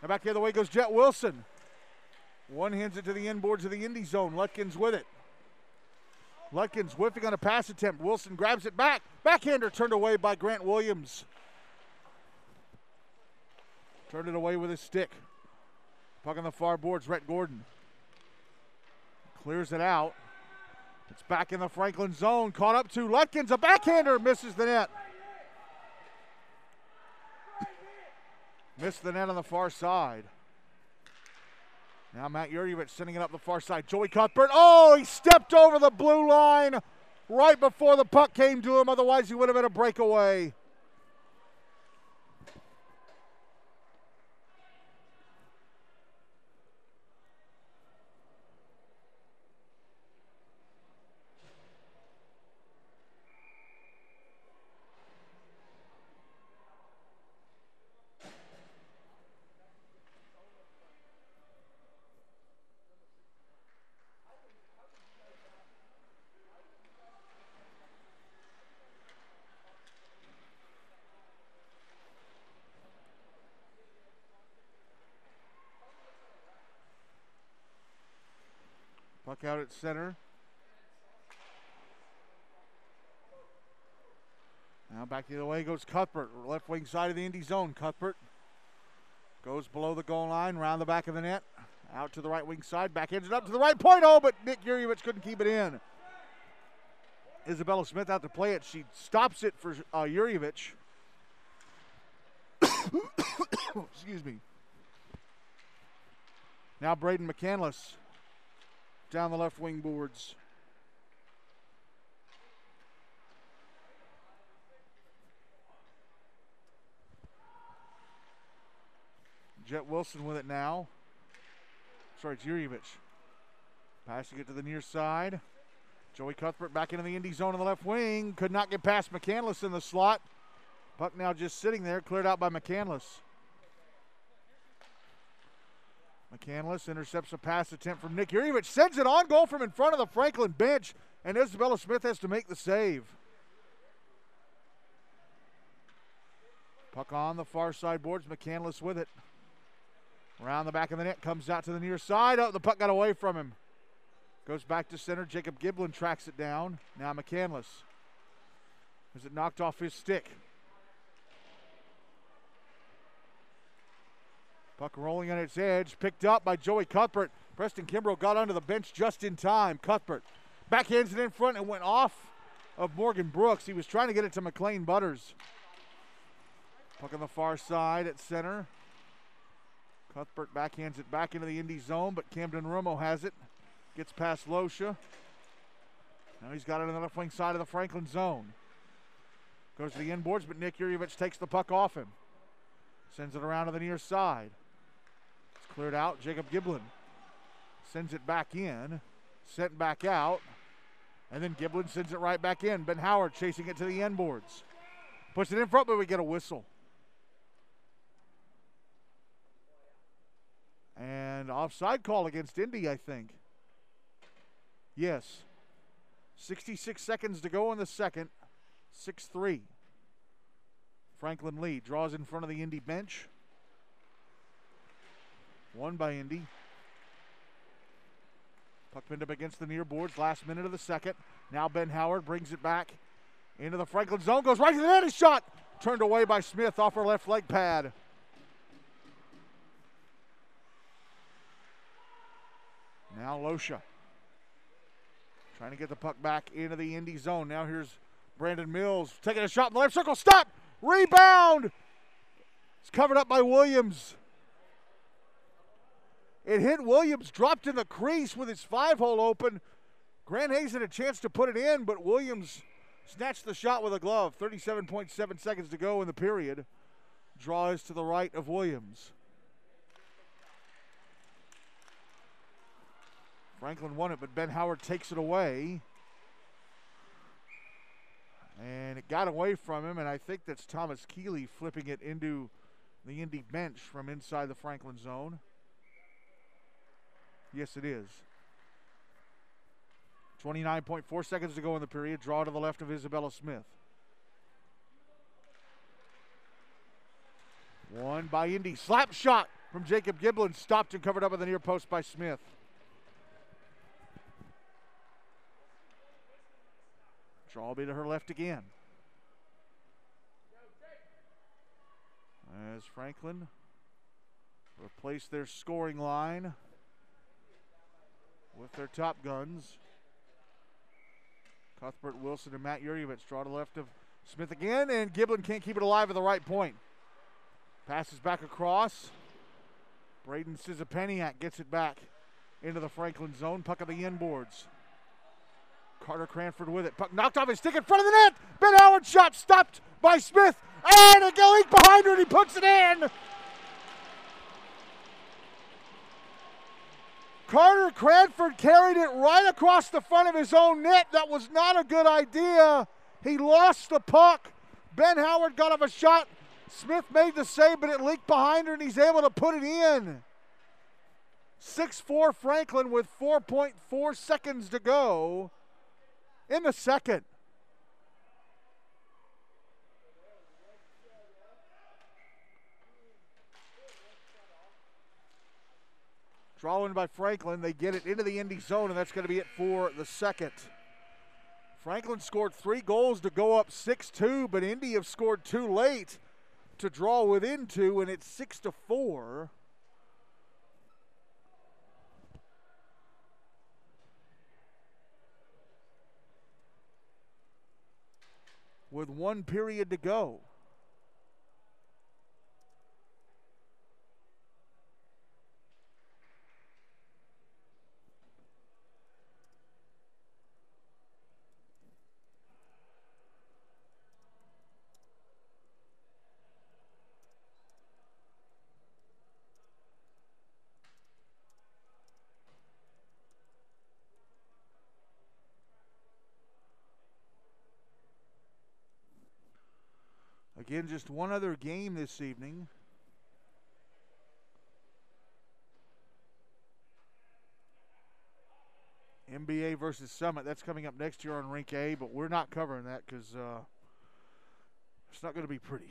Now back the other way goes Jet Wilson. One hands it to the inboards of the Indy zone. Lutkins with it. Lutkins whiffing on a pass attempt. Wilson grabs it back. Backhander turned away by Grant Williams. Turned it away with his stick. Puck on the far boards, Rhett Gordon. Clears it out. It's back in the Franklin zone. Caught up to Lutkins. A backhander misses the net. Missed the net on the far side. Now Matt Yurievich sending it up the far side. Joey Cuthbert. Oh, he stepped over the blue line right before the puck came to him. Otherwise, he would have been a breakaway. Puck out at center. Now back the other way goes Cuthbert, left wing side of the Indy zone. Cuthbert goes below the goal line, round the back of the net, out to the right wing side, back ends it up to the right point. Oh, but Nick Yurievich couldn't keep it in. Isabella Smith out to play it. She stops it for uh, Yurievich. Excuse me. Now Braden McCandless down the left wing boards. Jet Wilson with it now. Sorry, it's Yurievich. Passing it to the near side. Joey Cuthbert back into the Indy zone on the left wing. Could not get past McCandless in the slot. Puck now just sitting there, cleared out by McCandless. McCandless intercepts a pass attempt from Nick Yurievich, sends it on goal from in front of the Franklin bench, and Isabella Smith has to make the save. Puck on the far side boards, McCandless with it. Around the back of the net, comes out to the near side. Oh, the puck got away from him. Goes back to center. Jacob Giblin tracks it down. Now McCandless. As it knocked off his stick. Puck rolling on its edge, picked up by Joey Cuthbert. Preston Kimbrough got onto the bench just in time. Cuthbert backhands it in front and went off of Morgan Brooks. He was trying to get it to McLean Butters. Puck on the far side at center. Cuthbert backhands it back into the Indy zone, but Camden Romo has it. Gets past Losha. Now he's got it on the left wing side of the Franklin zone. Goes to the inboards, but Nick Yurievich takes the puck off him. Sends it around to the near side. Cleared out. Jacob Giblin sends it back in. Sent back out. And then Giblin sends it right back in. Ben Howard chasing it to the end boards. Puts it in front, but we get a whistle. And offside call against Indy, I think. Yes. 66 seconds to go in the second. 6 3. Franklin Lee draws in front of the Indy bench. One by Indy. Puck pinned up against the near boards, last minute of the second. Now Ben Howard brings it back into the Franklin zone, goes right to the net, his shot turned away by Smith off her left leg pad. Now Losha trying to get the puck back into the Indy zone. Now here's Brandon Mills taking a shot in the left circle. Stop! Rebound! It's covered up by Williams. It hit Williams, dropped in the crease with his five hole open. Grant Hayes had a chance to put it in, but Williams snatched the shot with a glove. 37.7 seconds to go in the period. Draw is to the right of Williams. Franklin won it, but Ben Howard takes it away. And it got away from him, and I think that's Thomas Keeley flipping it into the Indy bench from inside the Franklin zone. Yes, it is. 29.4 seconds to go in the period. Draw to the left of Isabella Smith. One by Indy. Slap shot from Jacob Giblin. Stopped and covered up at the near post by Smith. Draw be to her left again. As Franklin replace their scoring line with their top guns. Cuthbert Wilson and Matt Yurievich draw to the left of Smith again, and Giblin can't keep it alive at the right point. Passes back across. Braden Sizapeniak gets it back into the Franklin zone. Puck on the inboards. Carter Cranford with it. Puck knocked off his stick in front of the net. Ben Howard shot stopped by Smith. And a leak behind her and he puts it in. Carter Cranford carried it right across the front of his own net. That was not a good idea. He lost the puck. Ben Howard got off a shot. Smith made the save, but it leaked behind her, and he's able to put it in. 6 4 Franklin with 4.4 seconds to go in the second. Drawing by Franklin. They get it into the Indy zone, and that's going to be it for the second. Franklin scored three goals to go up 6 2, but Indy have scored two late to draw within two, and it's 6 to 4. With one period to go. Again, just one other game this evening. MBA versus Summit. That's coming up next year on Rink A, but we're not covering that because uh, it's not going to be pretty.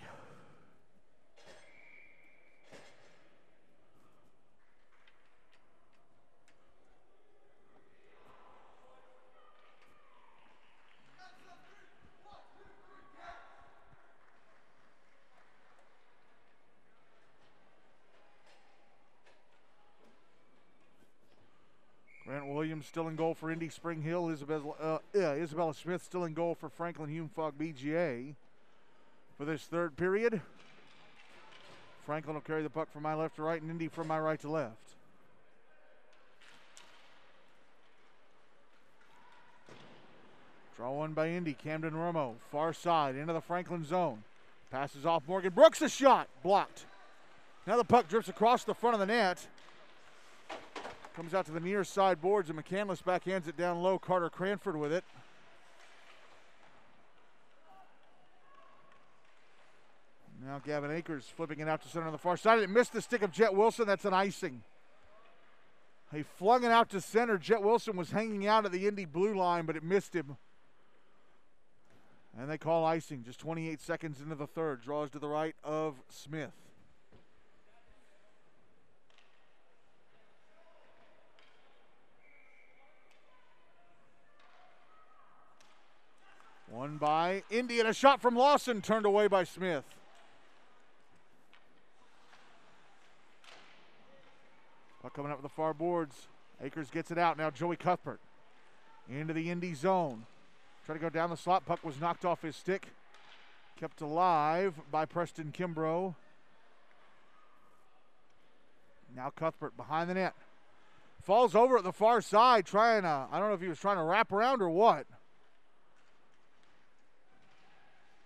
Still in goal for Indy Spring Hill. Isabella, uh, Isabella Smith still in goal for Franklin Hume Fogg BGA for this third period. Franklin will carry the puck from my left to right and Indy from my right to left. Draw one by Indy. Camden Romo, far side, into the Franklin zone. Passes off Morgan Brooks, a shot, blocked. Now the puck drifts across the front of the net. Comes out to the near side boards, and McCandless backhands it down low. Carter Cranford with it. Now Gavin Akers flipping it out to center on the far side. It missed the stick of Jet Wilson. That's an icing. He flung it out to center. Jet Wilson was hanging out at the Indy blue line, but it missed him. And they call icing just 28 seconds into the third. Draws to the right of Smith. One by Indy and a shot from Lawson turned away by Smith. Puck coming up with the far boards. Akers gets it out. Now Joey Cuthbert into the Indy zone. Try to go down the slot. Puck was knocked off his stick. Kept alive by Preston Kimbrough. Now Cuthbert behind the net. Falls over at the far side, trying to, I don't know if he was trying to wrap around or what.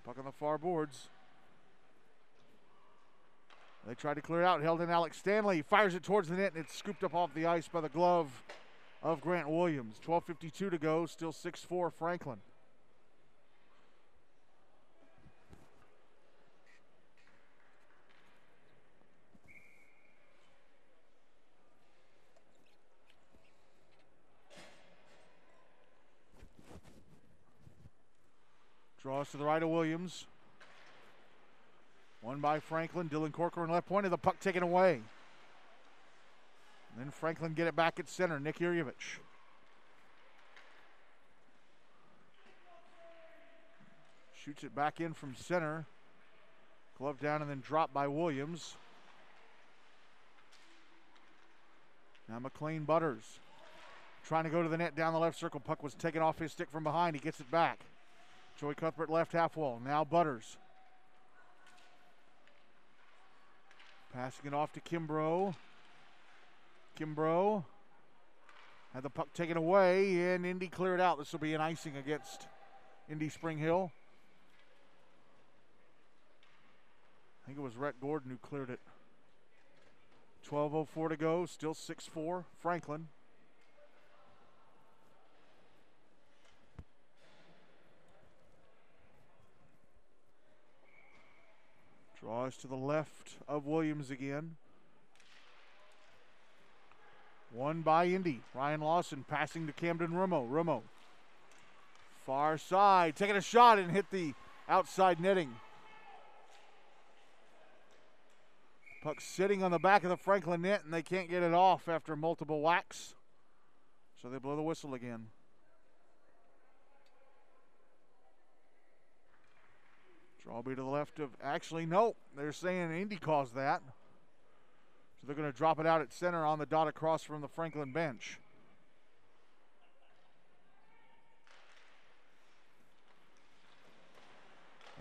Puck on the far boards. They tried to clear it out, held in Alex Stanley. Fires it towards the net, and it's scooped up off the ice by the glove of Grant Williams. 12.52 to go, still 6 4 Franklin. Draws to the right of Williams. One by Franklin. Dylan Corcoran left point of the puck taken away. And then Franklin get it back at center. Nick Yurievich. Shoots it back in from center. Glove down and then dropped by Williams. Now McLean Butters trying to go to the net down the left circle. Puck was taken off his stick from behind. He gets it back. Joey Cuthbert left half wall. Now Butters. Passing it off to Kimbrough. Kimbrough had the puck taken away, and Indy cleared out. This will be an icing against Indy Spring Hill. I think it was Rhett Gordon who cleared it. 12.04 to go, still 6 4. Franklin. Draws to the left of Williams again. One by Indy. Ryan Lawson passing to Camden Rumo. Rumo. Far side. Taking a shot and hit the outside netting. Puck sitting on the back of the Franklin net, and they can't get it off after multiple whacks. So they blow the whistle again. Draw be to the left of. Actually, no. They're saying Indy caused that. So they're going to drop it out at center on the dot across from the Franklin bench.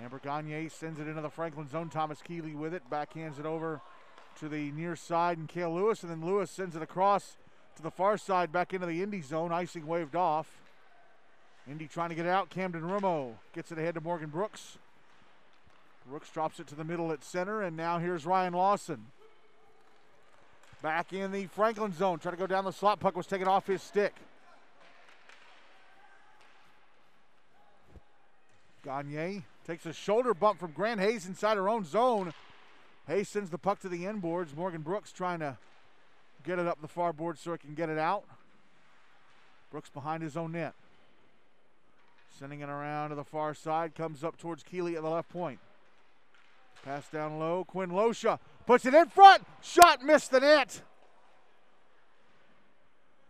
Amber Gagne sends it into the Franklin zone. Thomas Keeley with it. Backhands it over to the near side and Kale Lewis. And then Lewis sends it across to the far side back into the Indy zone. Icing waved off. Indy trying to get it out. Camden Rumo gets it ahead to Morgan Brooks. Brooks drops it to the middle at center. And now here's Ryan Lawson. Back in the Franklin zone. Trying to go down the slot. Puck was taken off his stick. Gagne takes a shoulder bump from Grant Hayes inside her own zone. Hayes sends the puck to the end boards. Morgan Brooks trying to get it up the far board so he can get it out. Brooks behind his own net. Sending it around to the far side. Comes up towards Keeley at the left point. Pass down low. Quinn Losha puts it in front. Shot missed the net.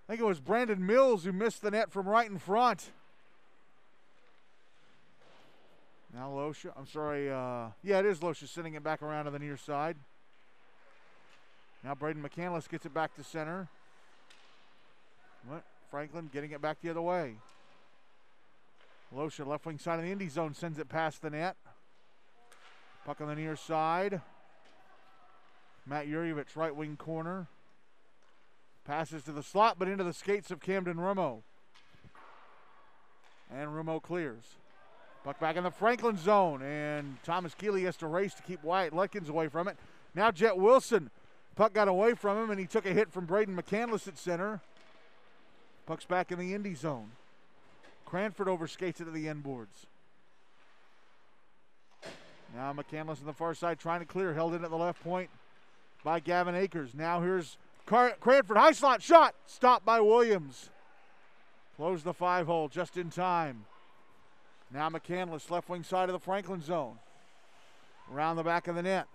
I think it was Brandon Mills who missed the net from right in front. Now Losha, I'm sorry, uh, yeah, it is Losha sending it back around to the near side. Now Braden McCandless gets it back to center. What? Franklin getting it back the other way. Losha, left wing side of the Indy zone, sends it past the net. Puck on the near side. Matt Yurievich, right wing corner. Passes to the slot, but into the skates of Camden Rumo. And Rumo clears. Puck back in the Franklin zone, and Thomas Keeley has to race to keep Wyatt Lutkins away from it. Now Jet Wilson. Puck got away from him, and he took a hit from Braden McCandless at center. Puck's back in the Indy zone. Cranford overskates it to the end boards. Now McCandless on the far side trying to clear, held in at the left point by Gavin Akers. Now here's Car- Cranford, high slot shot, stopped by Williams. Close the five hole just in time. Now McCandless, left wing side of the Franklin zone. Around the back of the net.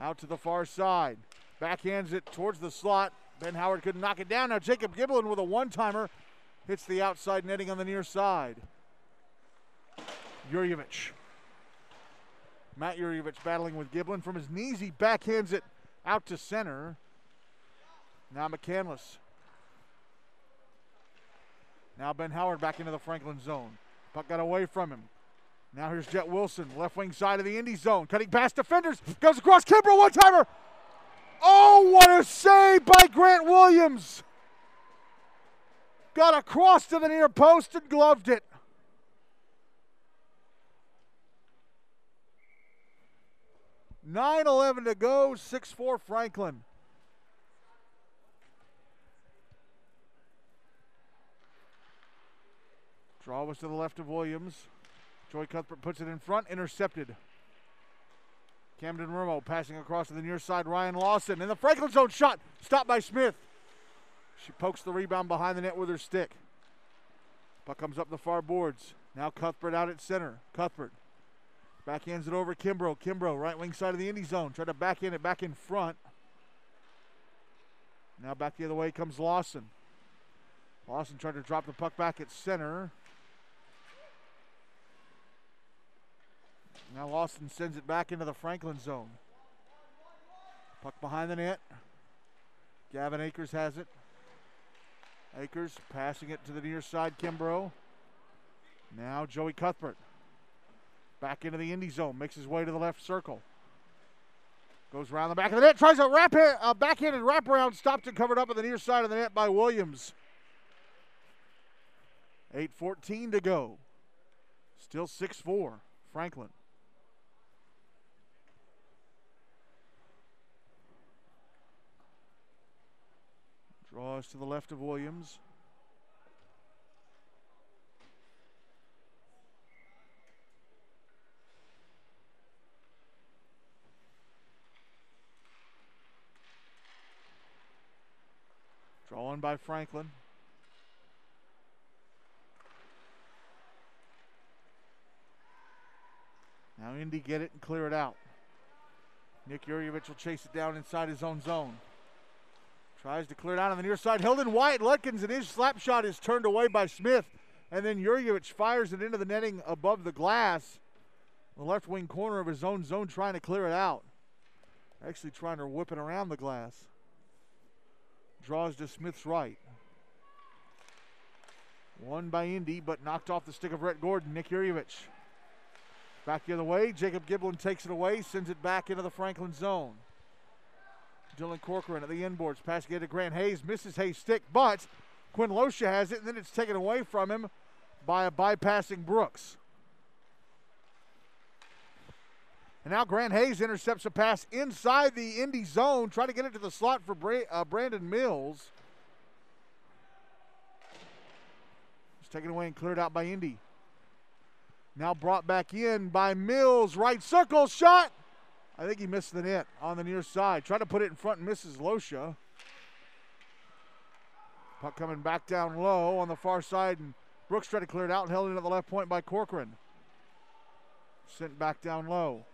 Out to the far side. Backhands it towards the slot. Ben Howard couldn't knock it down. Now Jacob Giblin with a one timer hits the outside netting on the near side. Yurievich. Matt Yurievich battling with Giblin from his knees. He backhands it out to center. Now McCandless. Now Ben Howard back into the Franklin zone. Puck got away from him. Now here's Jet Wilson, left wing side of the Indy zone, cutting past defenders, goes across Kimbrough, one timer. Oh, what a save by Grant Williams! Got across to the near post and gloved it. Nine eleven to go, six four Franklin. Draw was to the left of Williams. Joey Cuthbert puts it in front, intercepted. Camden Rumo passing across to the near side. Ryan Lawson in the Franklin zone shot, stopped by Smith. She pokes the rebound behind the net with her stick. Puck comes up the far boards. Now Cuthbert out at center. Cuthbert backhands it over Kimbrough. Kimbrough, right wing side of the Indy zone. Try to backhand it back in front. Now back the other way comes Lawson. Lawson tried to drop the puck back at center. Now Lawson sends it back into the Franklin zone. Puck behind the net. Gavin Akers has it. Akers passing it to the near side, Kimbrough. Now Joey Cuthbert. Back into the Indy zone, makes his way to the left circle. Goes around the back of the net, tries a wrap a backhanded wraparound, stopped and covered up at the near side of the net by Williams. 8.14 to go. Still 6 4, Franklin. Draws to the left of Williams. Drawn by Franklin. Now Indy get it and clear it out. Nick Yurievich will chase it down inside his own zone. Tries to clear it out on the near side. Hilden Wyatt Lutkins and his slap shot is turned away by Smith. And then Yurievich fires it into the netting above the glass. The left wing corner of his own zone trying to clear it out. Actually trying to whip it around the glass. Draws to Smith's right. Won by Indy, but knocked off the stick of Rhett Gordon. Nick Yurievich. Back the other way. Jacob Giblin takes it away, sends it back into the Franklin zone. Dylan Corcoran at the inboards. Pass again to Grant Hayes. Misses Hayes' stick, but Quinn Losha has it, and then it's taken away from him by a bypassing Brooks. And now Grant Hayes intercepts a pass inside the Indy zone, trying to get it to the slot for Bra- uh, Brandon Mills. It's taken away and cleared out by Indy. Now brought back in by Mills. Right circle shot. I think he missed the net on the near side. Tried to put it in front and misses Losha. Puck coming back down low on the far side, and Brooks tried to clear it out and held it at the left point by Corcoran. Sent back down low.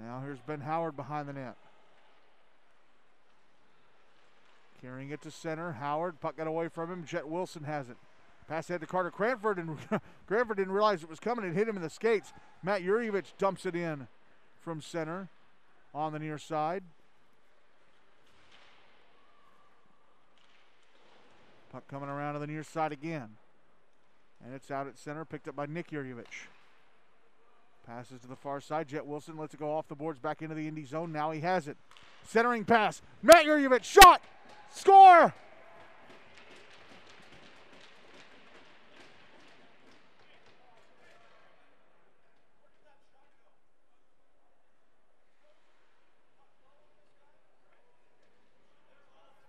Now here's Ben Howard behind the net. Carrying it to center. Howard, puck got away from him. Jet Wilson has it. Pass ahead to Carter Cranford, and Cranford didn't realize it was coming and hit him in the skates. Matt Yurievich dumps it in from center on the near side. Puck coming around to the near side again. And it's out at center, picked up by Nick Yurievich. Passes to the far side. Jet Wilson lets it go off the boards back into the Indy zone. Now he has it. Centering pass. Matt Yurievich shot. Score!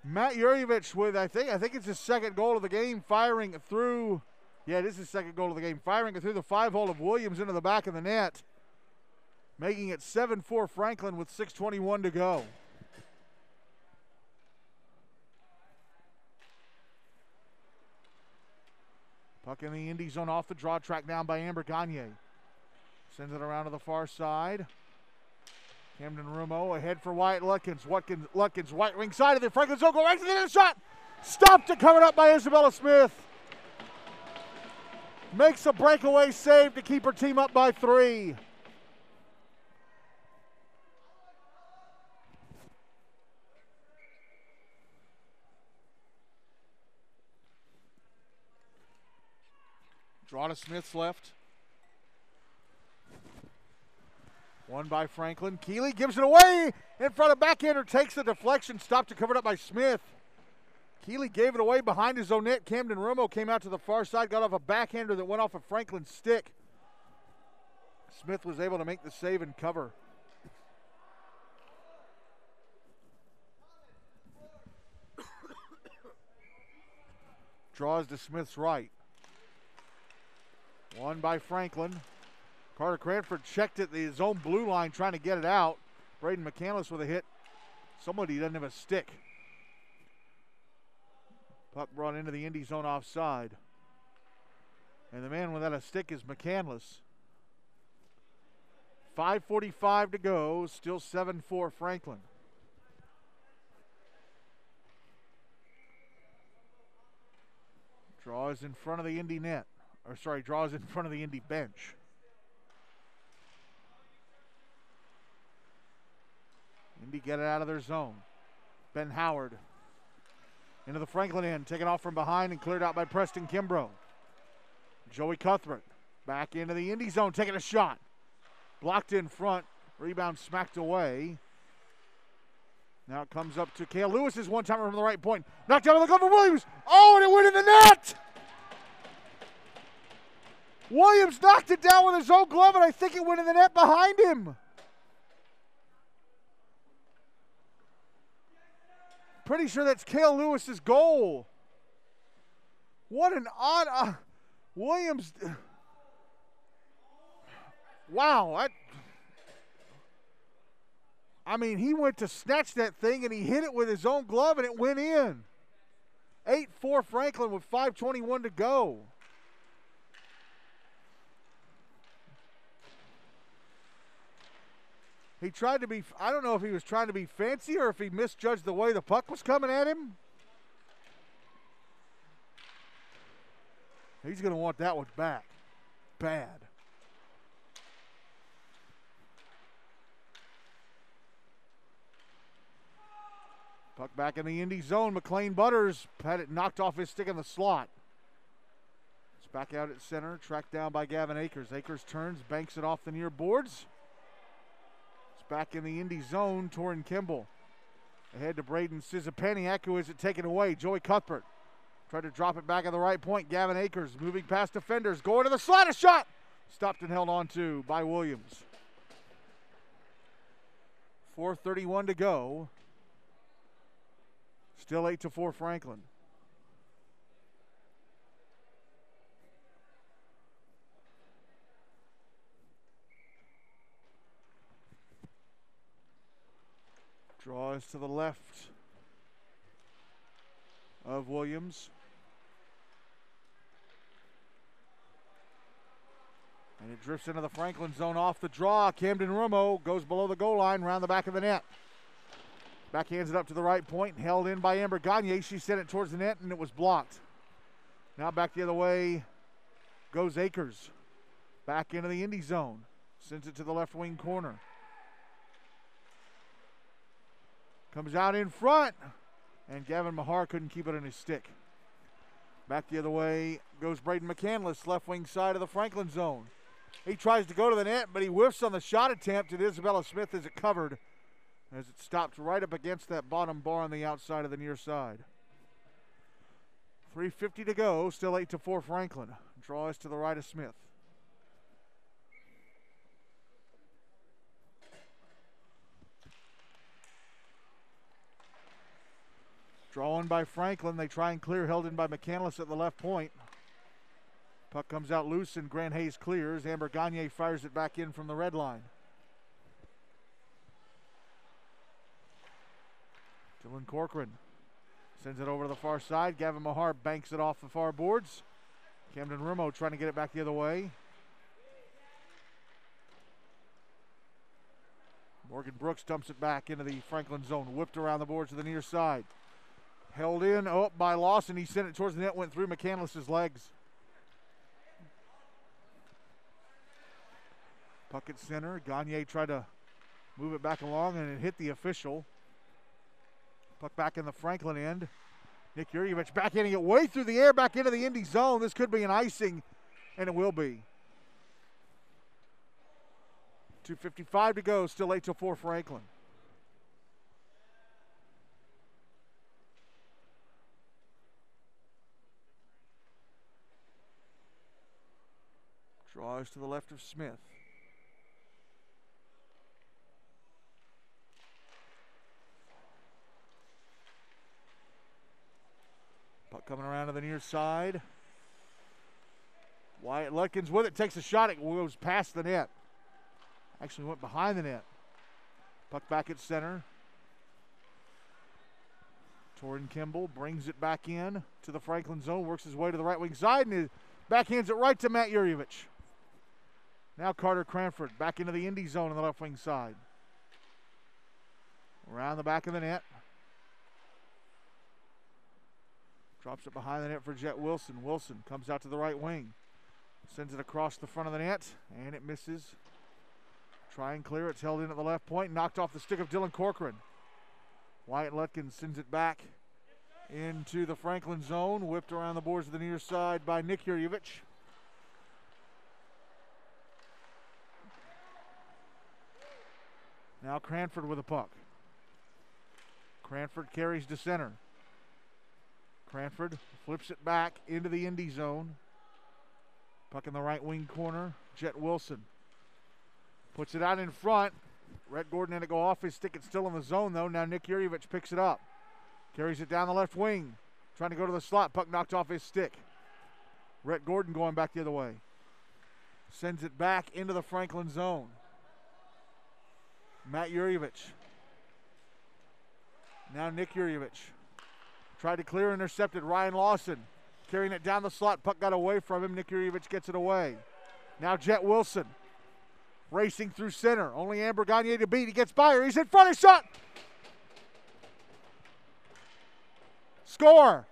Matt Yurievich with I think I think it's his second goal of the game, firing through. Yeah, it is second goal of the game, firing it through the five hole of Williams into the back of the net, making it 7-4 Franklin with 6:21 to go. Puck in the Indy zone off the draw track down by Amber Gagne. Sends it around to the far side. Camden Rumo ahead for Wyatt Lutkins. Lutkins, Lutkins, white wing side of the Franklin zone, go right to the end shot. Stopped and covered up by Isabella Smith. Makes a breakaway save to keep her team up by three. Draw to Smith's left. One by Franklin. Keeley gives it away in front of backhander, takes the deflection, stopped to cover it up by Smith. Keeley gave it away behind his own net. Camden Rumo came out to the far side, got off a backhander that went off of Franklin's stick. Smith was able to make the save and cover. Draws to Smith's right. One by Franklin. Carter Cranford checked it his own blue line trying to get it out. Braden McCandless with a hit. Somebody doesn't have a stick. Puck brought into the Indy zone offside. And the man without a stick is McCandless. 5.45 to go, still 7 4 Franklin. Draws in front of the Indy net or sorry, draws in front of the Indy bench. Indy get it out of their zone. Ben Howard into the Franklin end, taken off from behind and cleared out by Preston Kimbrough. Joey Cuthbert Back into the Indy zone, taking a shot. Blocked in front. Rebound smacked away. Now it comes up to Kale Lewis's one timer from the right point. Knocked out of the glove of Williams. Oh, and it went in the net. Williams knocked it down with his own glove, and I think it went in the net behind him. Pretty sure that's Kale Lewis's goal. What an odd. Uh, Williams. Wow. I, I mean, he went to snatch that thing and he hit it with his own glove and it went in. 8 4 Franklin with 5.21 to go. He tried to be, I don't know if he was trying to be fancy or if he misjudged the way the puck was coming at him. He's going to want that one back. Bad. Puck back in the Indy zone. McLean Butters had it knocked off his stick in the slot. It's back out at center, tracked down by Gavin Akers. Akers turns, banks it off the near boards. Back in the Indy zone, Torin Kimball. Ahead to Braden Sizapaniak, who is it taken away. Joey Cuthbert tried to drop it back at the right point. Gavin Akers moving past defenders, going to the slot, a shot! Stopped and held on to by Williams. 4.31 to go. Still 8 to 4 Franklin. Draws to the left of Williams. And it drifts into the Franklin zone off the draw. Camden Rumo goes below the goal line, around the back of the net. Backhands it up to the right point, held in by Amber Gagne. She sent it towards the net, and it was blocked. Now back the other way goes Akers. Back into the Indy zone. Sends it to the left wing corner. Comes out in front, and Gavin Mahar couldn't keep it in his stick. Back the other way goes Braden McCandless, left wing side of the Franklin zone. He tries to go to the net, but he whiffs on the shot attempt, and Isabella Smith is it covered as it stops right up against that bottom bar on the outside of the near side. 3.50 to go, still 8 to 4 Franklin. Draws to the right of Smith. Drawn by Franklin. They try and clear, held in by McCandless at the left point. Puck comes out loose and Grant Hayes clears. Amber Gagne fires it back in from the red line. Dylan Corcoran sends it over to the far side. Gavin Mahar banks it off the far boards. Camden Rumo trying to get it back the other way. Morgan Brooks dumps it back into the Franklin zone, whipped around the boards to the near side. Held in, oh, up by Lawson. He sent it towards the net, went through McCandless's legs. Puck at center. Gagne tried to move it back along and it hit the official. Puck back in the Franklin end. Nick Yurievich back hitting it way through the air, back into the Indy zone. This could be an icing, and it will be. 2.55 to go, still 8 till 4 Franklin. Draws to the left of Smith. Puck coming around to the near side. Wyatt Lutkins with it, takes a shot. It goes past the net. Actually went behind the net. Puck back at center. Torin Kimball brings it back in to the Franklin zone, works his way to the right wing side, and backhands it right to Matt Yurievich. Now Carter Cranford back into the Indy zone on the left wing side. Around the back of the net. Drops it behind the net for Jet Wilson. Wilson comes out to the right wing. Sends it across the front of the net, and it misses. Try and clear. It's held in at the left point. Knocked off the stick of Dylan Corcoran. Wyatt Lutkins sends it back into the Franklin zone. Whipped around the boards of the near side by Nick Yurievich. Now Cranford with a puck. Cranford carries to center. Cranford flips it back into the Indy zone. Puck in the right wing corner. Jet Wilson puts it out in front. Rhett Gordon had to go off his stick. It's still in the zone though. Now Nick Yurievich picks it up. Carries it down the left wing. Trying to go to the slot. Puck knocked off his stick. Rhett Gordon going back the other way. Sends it back into the Franklin zone. Matt Yurievich. Now Nick Yurievich. Tried to clear, intercepted. Ryan Lawson carrying it down the slot. Puck got away from him. Nick Yurievich gets it away. Now Jet Wilson racing through center. Only Amber Gagne to beat. He gets by her. He's in front of shot. Score.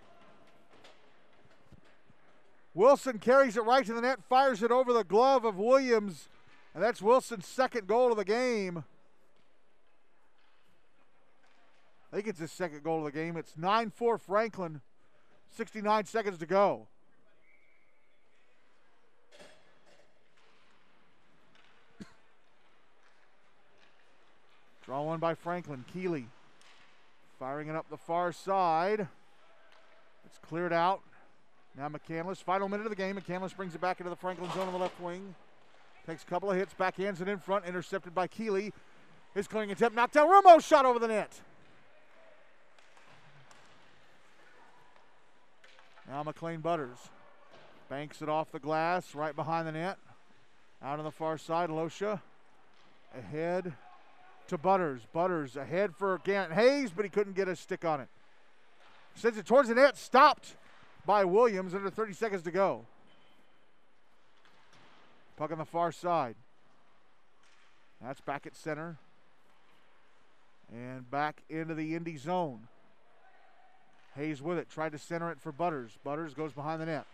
Wilson carries it right to the net, fires it over the glove of Williams, and that's Wilson's second goal of the game. I think it's his second goal of the game. It's 9 4 Franklin, 69 seconds to go. Draw one by Franklin. Keeley firing it up the far side. It's cleared out. Now McCandless, final minute of the game. McCandless brings it back into the Franklin zone on the left wing. Takes a couple of hits, backhands it in front, intercepted by Keeley. His clearing attempt knocked down. Rumo shot over the net. Now McLean Butters banks it off the glass right behind the net. Out on the far side, Losha ahead to Butters. Butters ahead for Grant Hayes, but he couldn't get a stick on it. Sends it towards the net, stopped by Williams under 30 seconds to go. Puck on the far side. That's back at center. And back into the Indy zone. Hayes with it. Tried to center it for Butters. Butters goes behind the net.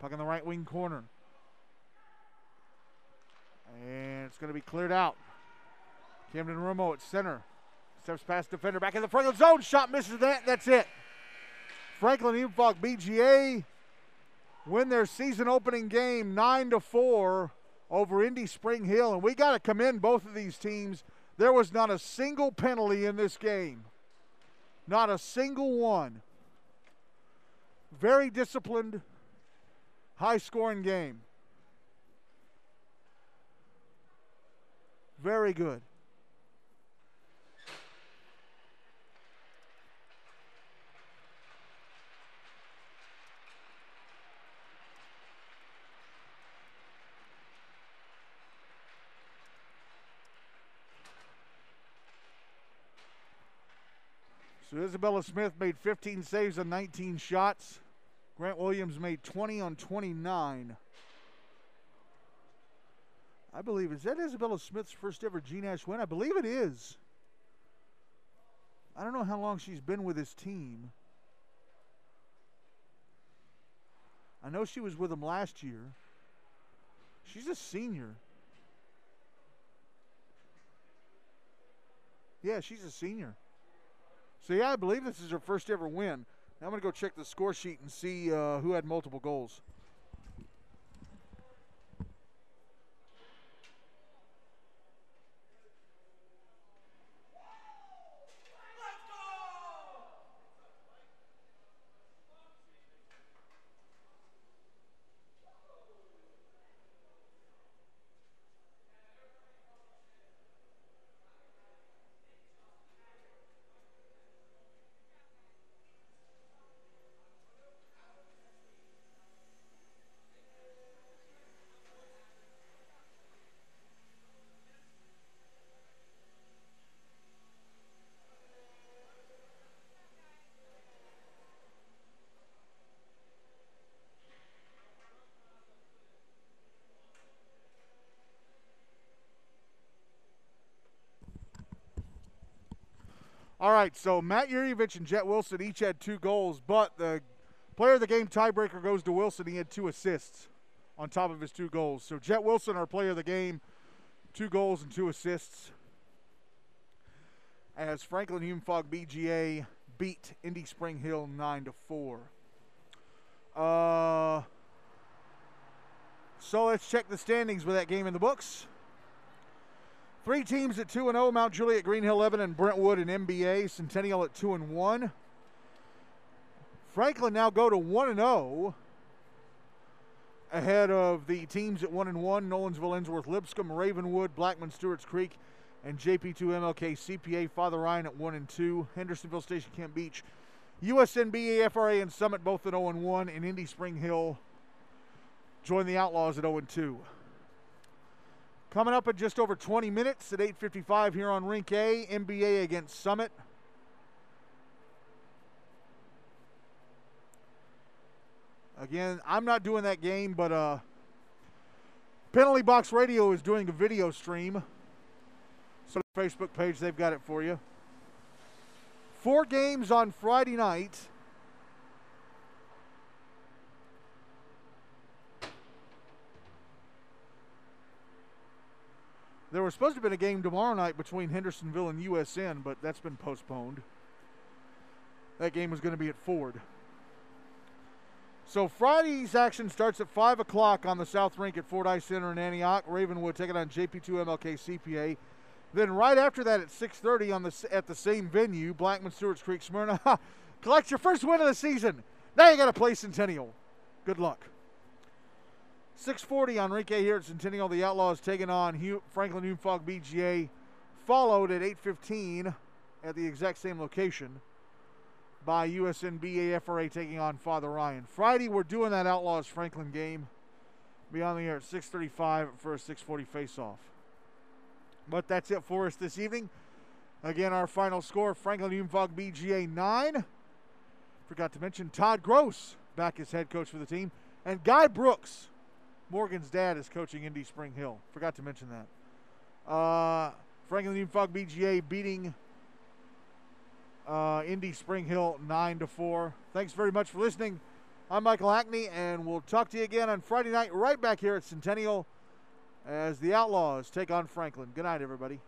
Puck in the right wing corner. And it's going to be cleared out. Camden Rumo at center. Steps past defender. Back in the Franklin zone. Shot misses that. That's it. Franklin Hume-Fogg BGA win their season opening game 9 to 4 over Indy Spring Hill. And we got to commend both of these teams. There was not a single penalty in this game. Not a single one. Very disciplined, high scoring game. Very good. Isabella Smith made 15 saves on 19 shots. Grant Williams made 20 on 29. I believe, is that Isabella Smith's first ever GNASH win? I believe it is. I don't know how long she's been with this team. I know she was with them last year. She's a senior. Yeah, she's a senior. So, yeah, I believe this is her first ever win. Now I'm going to go check the score sheet and see uh, who had multiple goals. All right, so Matt Yurievich and Jet Wilson each had two goals, but the player of the game tiebreaker goes to Wilson. He had two assists on top of his two goals. So Jet Wilson, our player of the game, two goals and two assists. As Franklin Hume-Fogg BGA beat Indy Spring Hill nine to four. Uh, so let's check the standings with that game in the books. Three teams at 2 and 0 Mount Juliet, Green Hill, Lebanon, Brentwood, and MBA. Centennial at 2 and 1. Franklin now go to 1 and 0 ahead of the teams at 1 and 1 Nolensville, Ensworth, Lipscomb, Ravenwood, Blackman, Stewart's Creek, and JP2 MLK CPA. Father Ryan at 1 and 2. Hendersonville Station Camp Beech. USNBA, FRA, and Summit both at 0 and 1. And Indy Spring Hill join the Outlaws at 0 and 2. Coming up in just over 20 minutes at 8:55 here on Rink A, MBA against Summit. Again, I'm not doing that game, but uh, Penalty Box Radio is doing a video stream. So Facebook page, they've got it for you. Four games on Friday night. There was supposed to have been a game tomorrow night between Hendersonville and USN, but that's been postponed. That game was going to be at Ford. So Friday's action starts at 5 o'clock on the South Rink at Ford Ice Center in Antioch. Ravenwood taking on JP2 MLK CPA. Then right after that at 6:30 on the at the same venue, Blackman Stewart's Creek Smyrna. Collect your first win of the season. Now you got to play Centennial. Good luck. 6:40 on Rink here at Centennial. The Outlaws taking on Hugh, Franklin Hume-Fogg BGA. Followed at 8:15 at the exact same location by USNBA FRA taking on Father Ryan. Friday, we're doing that Outlaws Franklin game. Be on the air at 6:35 for a 6:40 face-off. But that's it for us this evening. Again, our final score: Franklin Hume-Fogg BGA nine. Forgot to mention Todd Gross back as head coach for the team, and Guy Brooks, Morgan's dad, is coaching Indy Spring Hill. Forgot to mention that. Uh, Franklin Hume-Fogg BGA beating uh, Indy Spring Hill 9 to 4. Thanks very much for listening. I'm Michael Hackney, and we'll talk to you again on Friday night, right back here at Centennial, as the Outlaws take on Franklin. Good night, everybody.